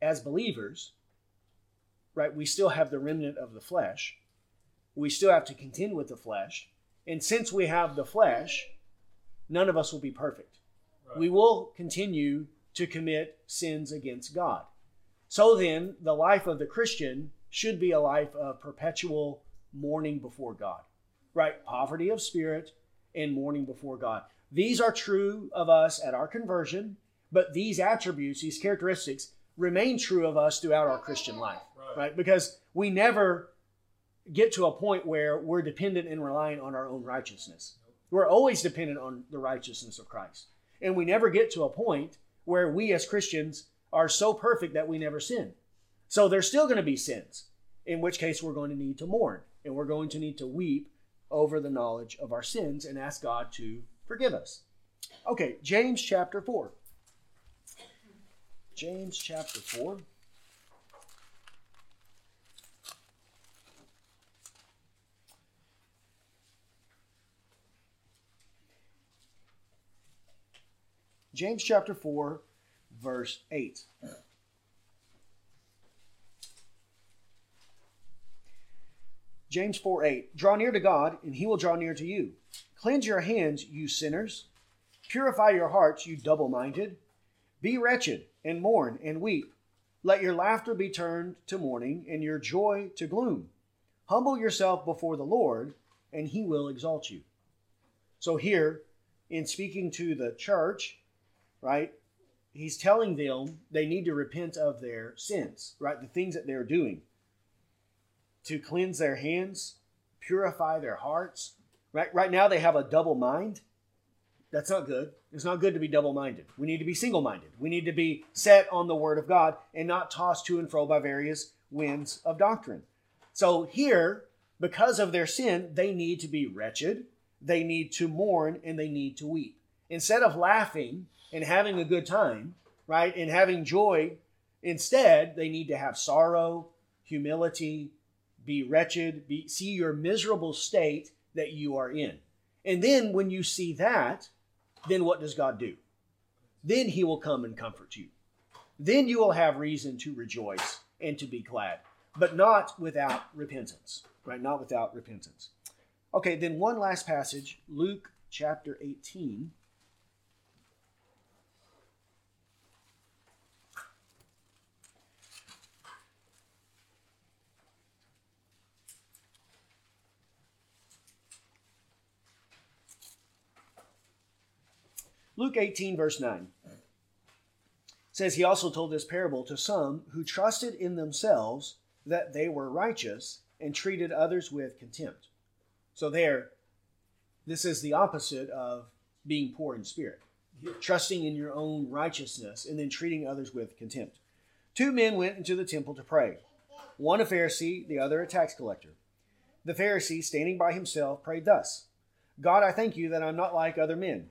as believers, right, we still have the remnant of the flesh. We still have to contend with the flesh. And since we have the flesh, none of us will be perfect. Right. We will continue to commit sins against God. So then, the life of the Christian should be a life of perpetual mourning before God, right? Poverty of spirit and mourning before God. These are true of us at our conversion, but these attributes, these characteristics, remain true of us throughout our Christian life, right? right? Because we never get to a point where we're dependent and relying on our own righteousness. We're always dependent on the righteousness of Christ. And we never get to a point where we as Christians are so perfect that we never sin. So there's still going to be sins, in which case we're going to need to mourn and we're going to need to weep over the knowledge of our sins and ask God to forgive us. Okay, James chapter 4. James chapter 4. James chapter 4, verse 8. James 4 8. Draw near to God, and he will draw near to you. Cleanse your hands, you sinners. Purify your hearts, you double minded. Be wretched and mourn and weep. Let your laughter be turned to mourning and your joy to gloom. Humble yourself before the Lord, and he will exalt you. So, here, in speaking to the church, right, he's telling them they need to repent of their sins, right, the things that they're doing, to cleanse their hands, purify their hearts. Right, right now, they have a double mind that's not good. It's not good to be double minded. We need to be single minded. We need to be set on the Word of God and not tossed to and fro by various winds of doctrine. So here, because of their sin, they need to be wretched, they need to mourn, and they need to weep. Instead of laughing and having a good time, right, and having joy, instead, they need to have sorrow, humility, be wretched, be, see your miserable state that you are in. And then when you see that, then what does God do? Then he will come and comfort you. Then you will have reason to rejoice and to be glad, but not without repentance, right? Not without repentance. Okay, then one last passage, Luke chapter 18. Luke 18, verse 9 says, He also told this parable to some who trusted in themselves that they were righteous and treated others with contempt. So, there, this is the opposite of being poor in spirit, trusting in your own righteousness and then treating others with contempt. Two men went into the temple to pray, one a Pharisee, the other a tax collector. The Pharisee, standing by himself, prayed thus God, I thank you that I'm not like other men,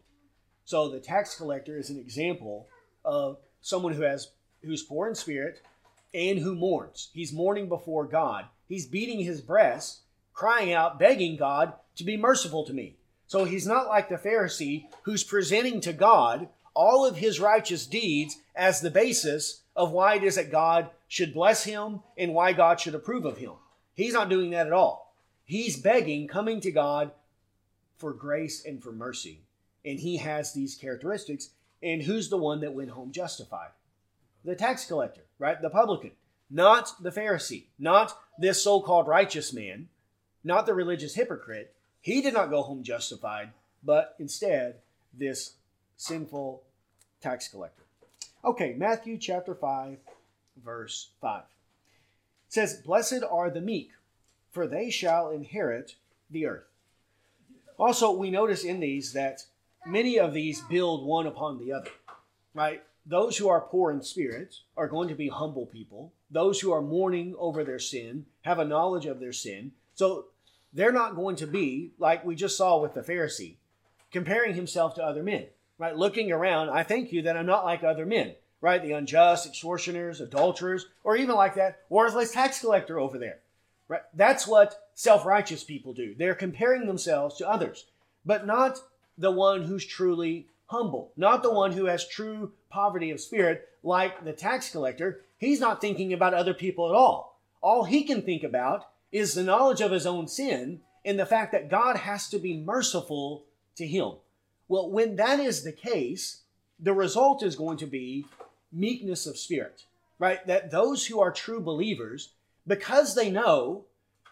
So the tax collector is an example of someone who has who's poor in spirit and who mourns. He's mourning before God. He's beating his breast, crying out, begging God to be merciful to me. So he's not like the Pharisee who's presenting to God all of his righteous deeds as the basis of why it is that God should bless him and why God should approve of him. He's not doing that at all. He's begging, coming to God for grace and for mercy. And he has these characteristics. And who's the one that went home justified? The tax collector, right? The publican, not the Pharisee, not this so called righteous man, not the religious hypocrite. He did not go home justified, but instead this sinful tax collector. Okay, Matthew chapter 5, verse 5. It says, Blessed are the meek, for they shall inherit the earth. Also, we notice in these that many of these build one upon the other, right? Those who are poor in spirit are going to be humble people. Those who are mourning over their sin have a knowledge of their sin. So they're not going to be, like we just saw with the Pharisee, comparing himself to other men, right? Looking around, I thank you that I'm not like other men, right? The unjust, extortioners, adulterers, or even like that worthless tax collector over there. Right? That's what self righteous people do. They're comparing themselves to others, but not the one who's truly humble, not the one who has true poverty of spirit, like the tax collector. He's not thinking about other people at all. All he can think about is the knowledge of his own sin and the fact that God has to be merciful to him. Well, when that is the case, the result is going to be meekness of spirit, right? That those who are true believers because they know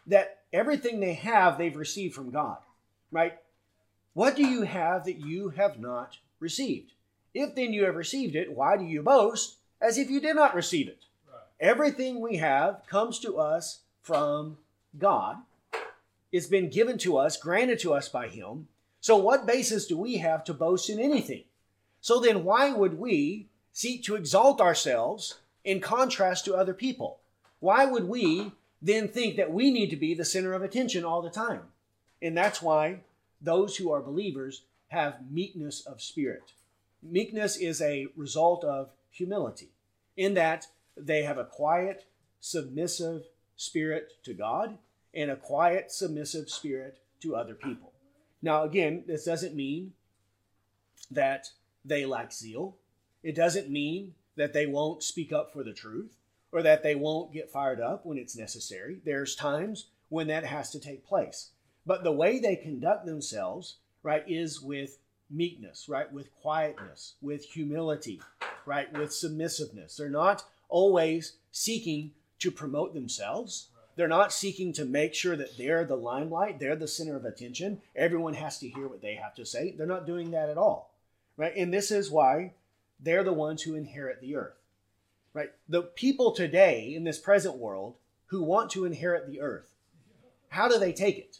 that everything they have, they've received from God, right? What do you have that you have not received? If then you have received it, why do you boast as if you did not receive it? Right. Everything we have comes to us from God. It's been given to us, granted to us by Him. So, what basis do we have to boast in anything? So, then why would we seek to exalt ourselves in contrast to other people? Why would we then think that we need to be the center of attention all the time? And that's why those who are believers have meekness of spirit. Meekness is a result of humility, in that they have a quiet, submissive spirit to God and a quiet, submissive spirit to other people. Now, again, this doesn't mean that they lack zeal. It doesn't mean that they won't speak up for the truth or that they won't get fired up when it's necessary. There's times when that has to take place. But the way they conduct themselves, right, is with meekness, right, with quietness, with humility, right, with submissiveness. They're not always seeking to promote themselves. They're not seeking to make sure that they're the limelight, they're the center of attention. Everyone has to hear what they have to say. They're not doing that at all. Right? And this is why they're the ones who inherit the earth right? The people today in this present world who want to inherit the earth, how do they take it?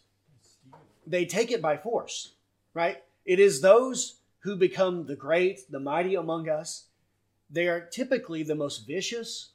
They take it by force, right? It is those who become the great, the mighty among us. They are typically the most vicious,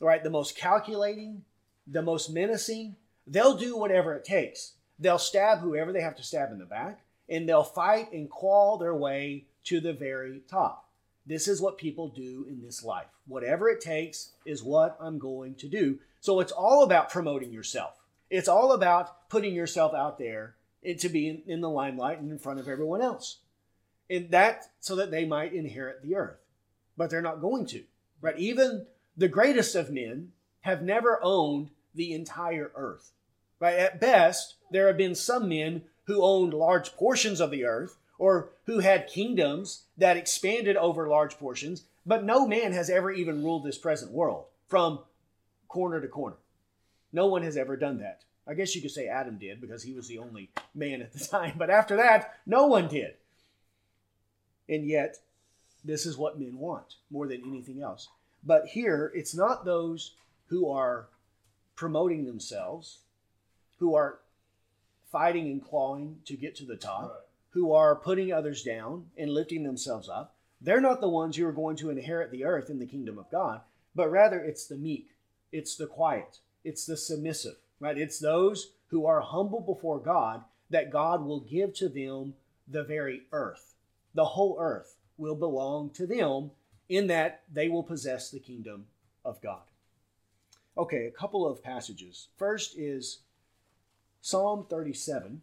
right? The most calculating, the most menacing. They'll do whatever it takes. They'll stab whoever they have to stab in the back, and they'll fight and claw their way to the very top. This is what people do in this life. Whatever it takes is what I'm going to do. So it's all about promoting yourself. It's all about putting yourself out there to be in, in the limelight and in front of everyone else. And that so that they might inherit the earth. But they're not going to. Right? Even the greatest of men have never owned the entire earth. Right? At best, there have been some men who owned large portions of the earth or who had kingdoms that expanded over large portions, but no man has ever even ruled this present world from corner to corner. No one has ever done that. I guess you could say Adam did because he was the only man at the *laughs* time, but after that, no one did. And yet, this is what men want more than anything else. But here, it's not those who are promoting themselves, who are fighting and clawing to get to the top, Right. who are putting others down and lifting themselves up. They're not the ones who are going to inherit the earth in the kingdom of God, but rather it's the meek, it's the quiet, it's the submissive, right? It's those who are humble before God that God will give to them the very earth. The whole earth will belong to them in that they will possess the kingdom of God. Okay, a couple of passages. First is Psalm 37.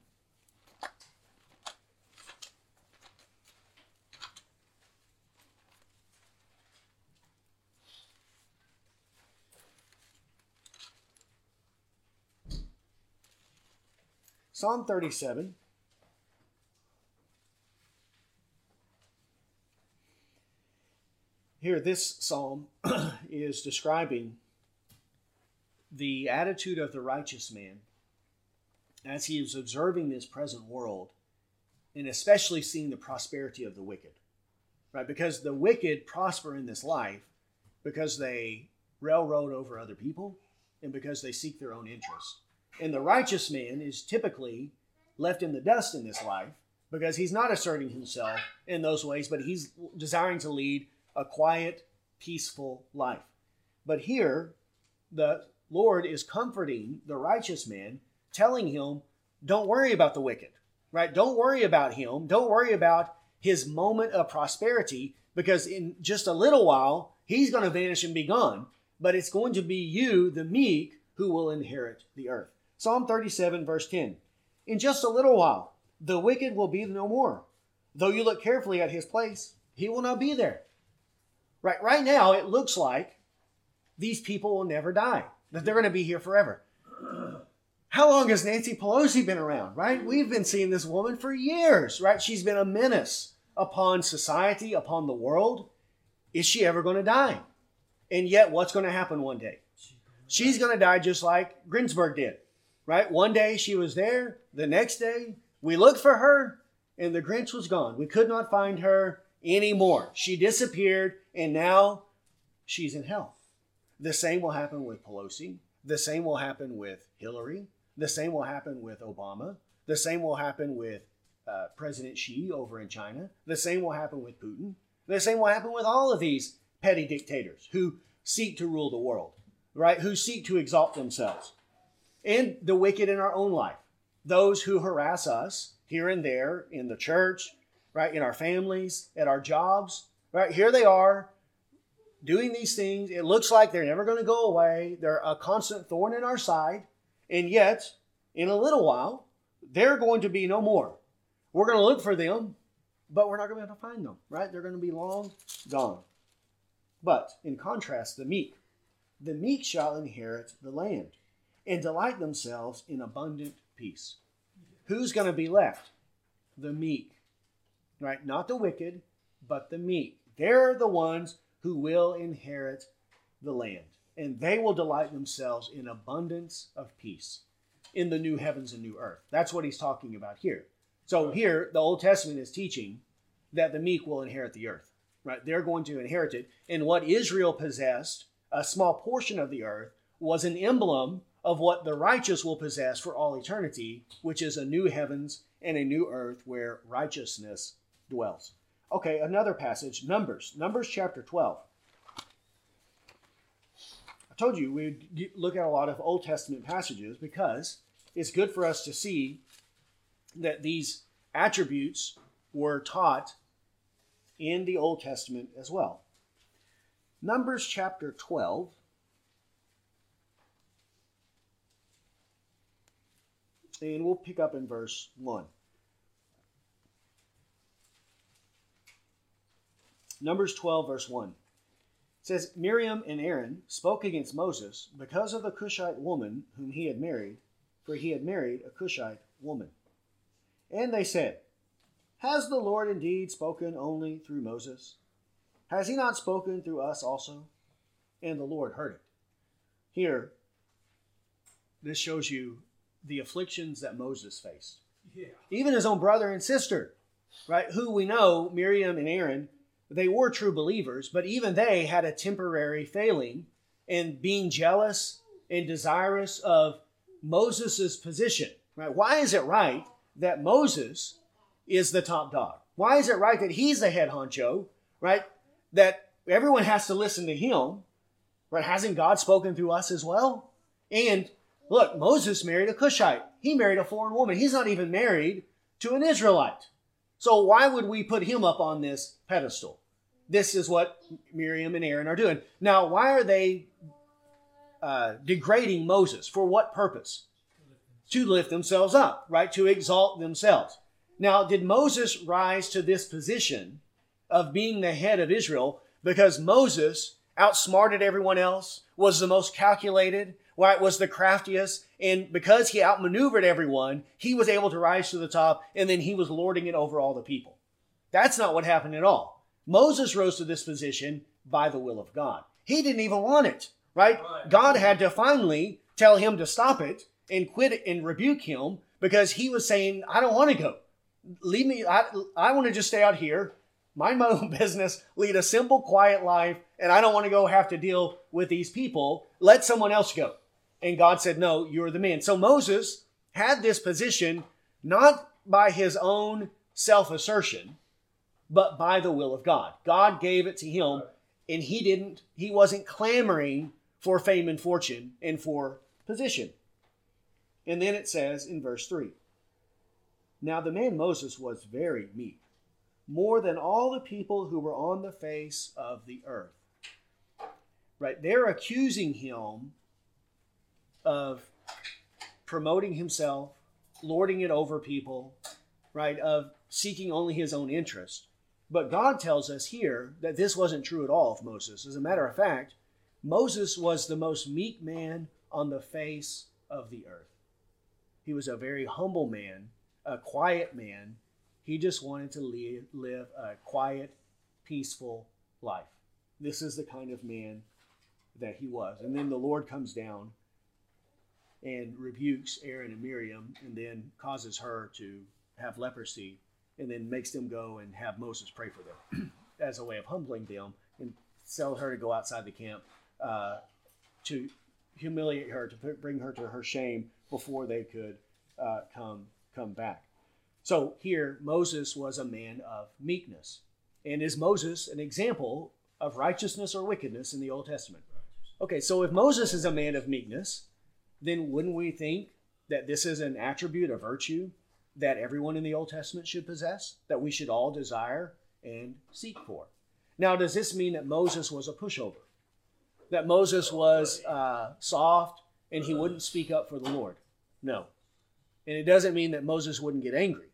Psalm 37. Here, this psalm *clears throat* is describing the attitude of the righteous man as he is observing this present world and especially seeing the prosperity of the wicked. Right? Because the wicked prosper in this life because they railroad over other people and because they seek their own interests. And the righteous man is typically left in the dust in this life because he's not asserting himself in those ways, but he's desiring to lead a quiet, peaceful life. But here, the Lord is comforting the righteous man, telling him, don't worry about the wicked, right? Don't worry about him. Don't worry about his moment of prosperity because in just a little while, he's going to vanish and be gone. But it's going to be you, the meek, who will inherit the earth. Psalm 37, verse 10. In just a little while, the wicked will be no more. Though you look carefully at his place, he will not be there. Right, right now, it looks like these people will never die, that they're going to be here forever. How long has Nancy Pelosi been around, right? We've been seeing this woman for years, right? She's been a menace upon society, upon the world. Is she ever going to die? And yet, what's going to happen one day? She's going to die just like Ginsburg did, right? One day she was there, the next day we looked for her, and the Grinch was gone. We could not find her anymore. She disappeared, and now she's in hell. The same will happen with Pelosi. The same will happen with Hillary. The same will happen with Obama. The same will happen with uh, President Xi over in China. The same will happen with Putin. The same will happen with all of these petty dictators who seek to rule the world, right? Who seek to exalt themselves. And the wicked in our own life, those who harass us here and there in the church, right? In our families, at our jobs, right? Here they are doing these things. It looks like they're never going to go away. They're a constant thorn in our side. And yet, in a little while, they're going to be no more. We're going to look for them, but we're not going to be able to find them, right? They're going to be long gone. But in contrast, the meek, the meek shall inherit the land and delight themselves in abundant peace. Who's going to be left? The meek, right? Not the wicked, but the meek. They're the ones who will inherit the land, and they will delight themselves in abundance of peace in the new heavens and new earth. That's what he's talking about here. So here, the Old Testament is teaching that the meek will inherit the earth, right? They're going to inherit it. And what Israel possessed, a small portion of the earth, was an emblem of what the righteous will possess for all eternity, which is a new heavens and a new earth where righteousness dwells. Okay, another passage, Numbers, Numbers chapter 12. I told you we'd look at a lot of Old Testament passages because it's good for us to see that these attributes were taught in the Old Testament as well. Numbers chapter 12. And we'll pick up in verse 1. Numbers 12, verse 1. It says, Miriam and Aaron spoke against Moses because of the Cushite woman whom he had married, for he had married a Cushite woman. And they said, Has the Lord indeed spoken only through Moses? Has he not spoken through us also? And the Lord heard it. Here, this shows you the afflictions that Moses faced. Yeah. Even his own brother and sister right? Who we know, Miriam and Aaron, they were true believers, but even they had a temporary failing in being jealous and desirous of Moses' position, right? Why is it right that Moses is the top dog? Why is it right that he's the head honcho, right? That everyone has to listen to him, right? Hasn't God spoken through us as well? And look, Moses married a Cushite. He married a foreign woman. He's not even married to an Israelite. So why would we put him up on this pedestal? This is what Miriam and Aaron are doing. Now, why are they uh, degrading Moses? For what purpose? To lift themselves up, right? To exalt themselves. Now, did Moses rise to this position of being the head of Israel because Moses outsmarted everyone else, was the most calculated, right, was the craftiest, and because he outmaneuvered everyone, he was able to rise to the top, and then he was lording it over all the people. That's not what happened at all. Moses rose to this position by the will of God. He didn't even want it, right? God had to finally tell him to stop it and quit it and rebuke him because he was saying, I don't want to go. Leave me. I, I want to just stay out here mind my *laughs* own business, lead a simple, quiet life, and I don't want to go have to deal with these people. Let someone else go. And God said, No, you're the man. So Moses had this position not by his own self assertion, but by the will of God. God gave it to him, and he didn't, he wasn't clamoring for fame and fortune and for position. And then it says in verse 3 Now the man Moses was very meek more than all the people who were on the face of the earth. Right? They're accusing him of promoting himself, lording it over people, right? Of seeking only his own interest. But God tells us here that this wasn't true at all of Moses. As a matter of fact, Moses was the most meek man on the face of the earth. He was a very humble man, a quiet man, he just wanted to live, a quiet, peaceful life. This is the kind of man that he was. And then the Lord comes down and rebukes Aaron and Miriam and then causes her to have leprosy and then makes them go and have Moses pray for them *clears throat* as a way of humbling them and tell her to go outside the camp uh, to humiliate her, to bring her to her shame before they could uh, come come back. So here, Moses was a man of meekness. And is Moses an example of righteousness or wickedness in the Old Testament? Okay, so if Moses is a man of meekness, then wouldn't we think that this is an attribute, a virtue that everyone in the Old Testament should possess, that we should all desire and seek for? Now, does this mean that Moses was a pushover? That Moses was uh, soft and he wouldn't speak up for the Lord? No. And it doesn't mean that Moses wouldn't get angry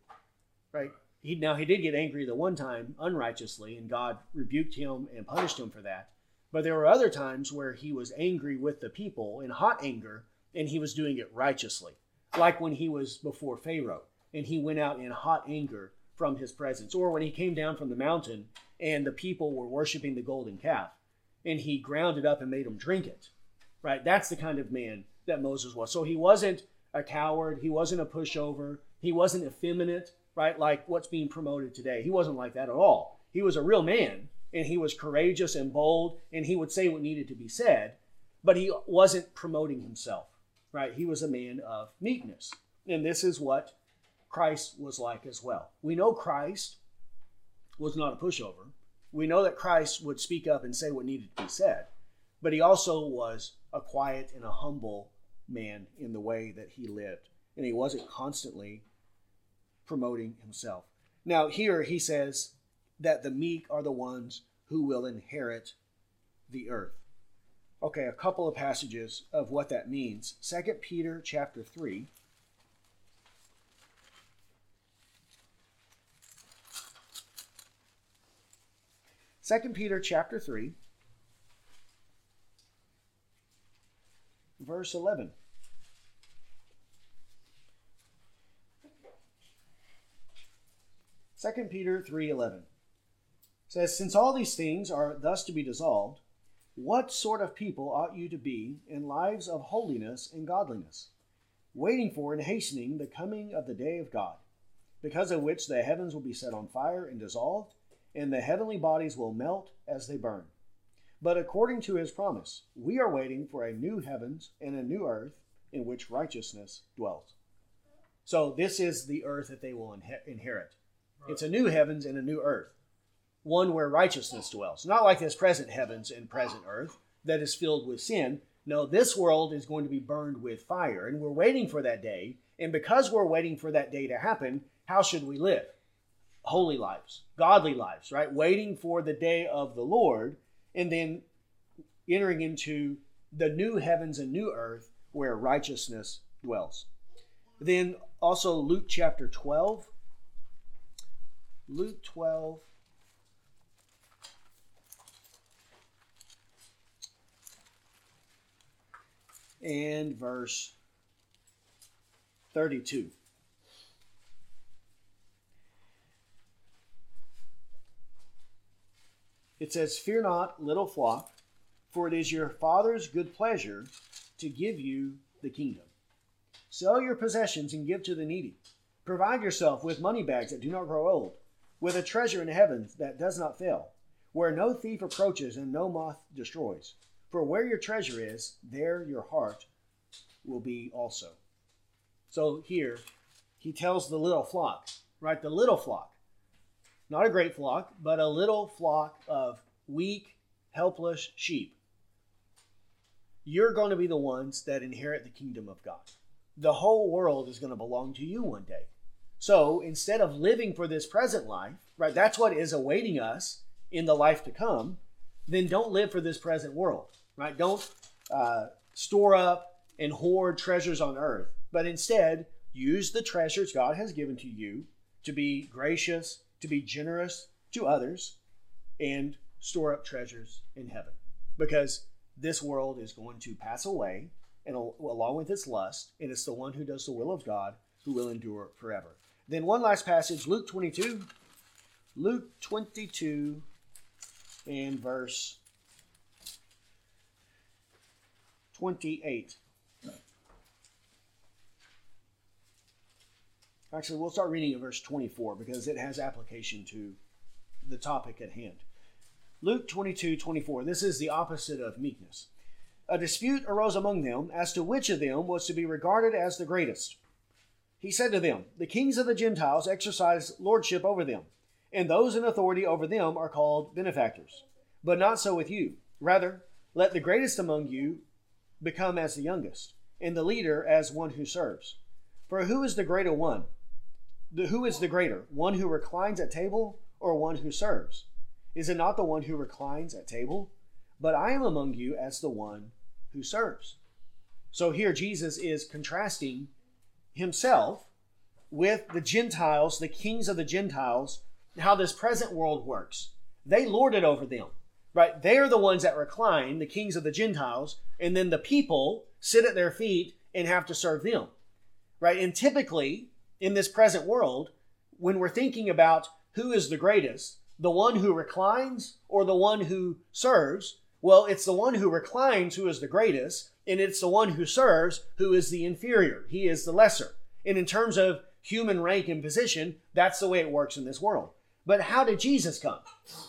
right? He now he did get angry the one time unrighteously, and God rebuked him and punished him for that. But there were other times where he was angry with the people in hot anger, and he was doing it righteously, like when he was before Pharaoh and he went out in hot anger from his presence, or when he came down from the mountain and the people were worshiping the golden calf, and he ground it up and made them drink it. Right? That's the kind of man that Moses was. So he wasn't a coward. He wasn't a pushover. He wasn't effeminate right? Like what's being promoted today. He wasn't like that at all. He was a real man and he was courageous and bold and he would say what needed to be said, but he wasn't promoting himself, right? He was a man of meekness. And this is what Christ was like as well. We know Christ was not a pushover. We know that Christ would speak up and say what needed to be said, but he also was a quiet and a humble man in the way that he lived. And he wasn't constantly promoting himself. Now, here he says that the meek are the ones who will inherit the earth. Okay, a couple of passages of what that means. 2 Peter chapter 3. Second Peter chapter 3 verse 11 2 Peter 3:11 says, "Since all these things are thus to be dissolved, what sort of people ought you to be in lives of holiness and godliness, waiting for and hastening the coming of the day of God, because of which the heavens will be set on fire and dissolved, and the heavenly bodies will melt as they burn. But according to his promise, we are waiting for a new heavens and a new earth in which righteousness dwells. So, this is the earth that they will inherit. Right. It's a new heavens and a new earth, one where righteousness dwells. Not like this present heavens and present earth that is filled with sin. No, this world is going to be burned with fire, and we're waiting for that day. And because we're waiting for that day to happen, how should we live? Holy lives, godly lives, right? Waiting for the day of the Lord and then entering into the new heavens and new earth where righteousness dwells. Then also Luke chapter 12. Luke 12. And verse 32. It says, Fear not, little flock, for it is your Father's good pleasure to give you the kingdom. Sell your possessions and give to the needy. Provide yourself with money bags that do not grow old, with a treasure in heaven that does not fail, where no thief approaches and no moth destroys. For where your treasure is, there your heart will be also. So here, he tells the little flock, right? The little flock not a great flock, but a little flock of weak, helpless sheep. You're going to be the ones that inherit the kingdom of God. The whole world is going to belong to you one day. So instead of living for this present life, right, that's what is awaiting us in the life to come, then don't live for this present world, right? Don't uh, store up and hoard treasures on earth, but instead use the treasures God has given to you to be gracious, to be generous to others and store up treasures in heaven. Because this world is going to pass away, and along with its lust, and it's the one who does the will of God who will endure forever. Then one last passage, Luke 22. Luke 22 and verse 28. Actually, we'll start reading at verse 24 because it has application to the topic at hand. Luke 22 24. This is the opposite of meekness. A dispute arose among them as to which of them was to be regarded as the greatest. He said to them, The kings of the Gentiles exercise lordship over them, and those in authority over them are called benefactors. But not so with you. Rather, let the greatest among you become as the youngest, and the leader as one who serves. For who is the greater one? The, who is the greater, one who reclines at table or one who serves? Is it not the one who reclines at table? But I am among you as the one who serves. So here Jesus is contrasting himself with the Gentiles, the kings of the Gentiles, how this present world works. They lord it over them, right? They are the ones that recline, the kings of the Gentiles, and then the people sit at their feet and have to serve them, right? And typically, in this present world, when we're thinking about who is the greatest, the one who reclines or the one who serves, well, it's the one who reclines who is the greatest, and it's the one who serves who is the inferior. He is the lesser. And in terms of human rank and position, that's the way it works in this world. But how did Jesus come?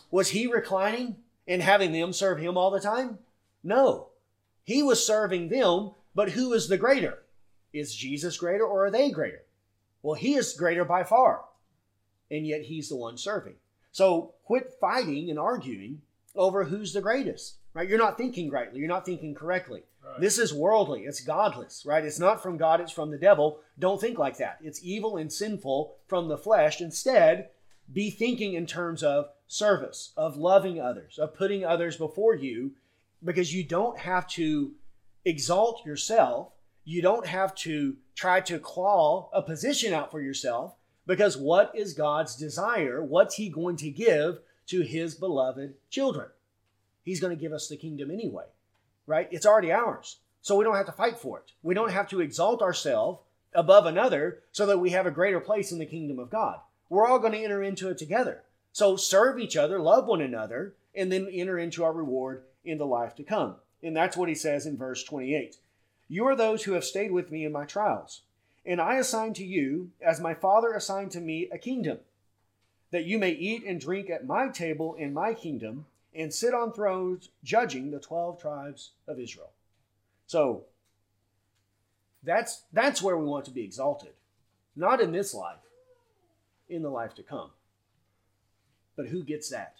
Was he reclining and having them serve him all the time? No. He was serving them, but who is the greater? Is Jesus greater or are they greater? Well, he is greater by far, and yet he's the one serving. So quit fighting and arguing over who's the greatest, right? You're not thinking rightly. You're not thinking correctly. Right. This is worldly. It's godless, right? It's not from God. It's from the devil. Don't think like that. It's evil and sinful from the flesh. Instead, be thinking in terms of service, of loving others, of putting others before you, because you don't have to exalt yourself. You don't have to try to claw a position out for yourself because what is God's desire? What's He going to give to His beloved children? He's going to give us the kingdom anyway, right? It's already ours. So we don't have to fight for it. We don't have to exalt ourselves above another so that we have a greater place in the kingdom of God. We're all going to enter into it together. So serve each other, love one another, and then enter into our reward in the life to come. And that's what he says in verse 28. You are those who have stayed with me in my trials, And I assign to you, as my Father assigned to me, a kingdom, that you may eat and drink at my table in my kingdom, and sit on thrones judging the 12 tribes of Israel. So that's that's where we want to be exalted. Not in this life, in the life to come. But who gets that?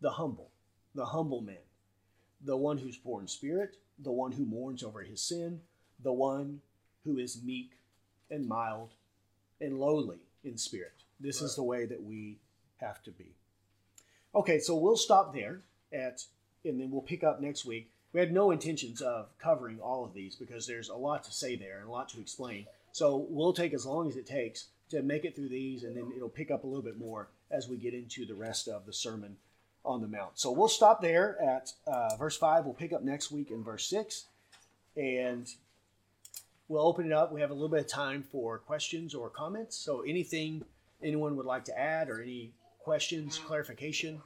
The humble, the humble man, the one who's poor in spirit, the one who mourns over his sin, the one who is meek and mild and lowly in spirit. This right. is the way that we have to be. Okay, so we'll stop there at, and then we'll pick up next week. We had no intentions of covering all of these because there's a lot to say there and a lot to explain. So we'll take as long as it takes to make it through these, and then it'll pick up a little bit more as we get into the rest of the Sermon on the Mount. So we'll stop there at uh, verse 5. We'll pick up next week in verse 6. And we'll open it up. We have a little bit of time for questions or comments. So anything anyone would like to add or any questions, clarification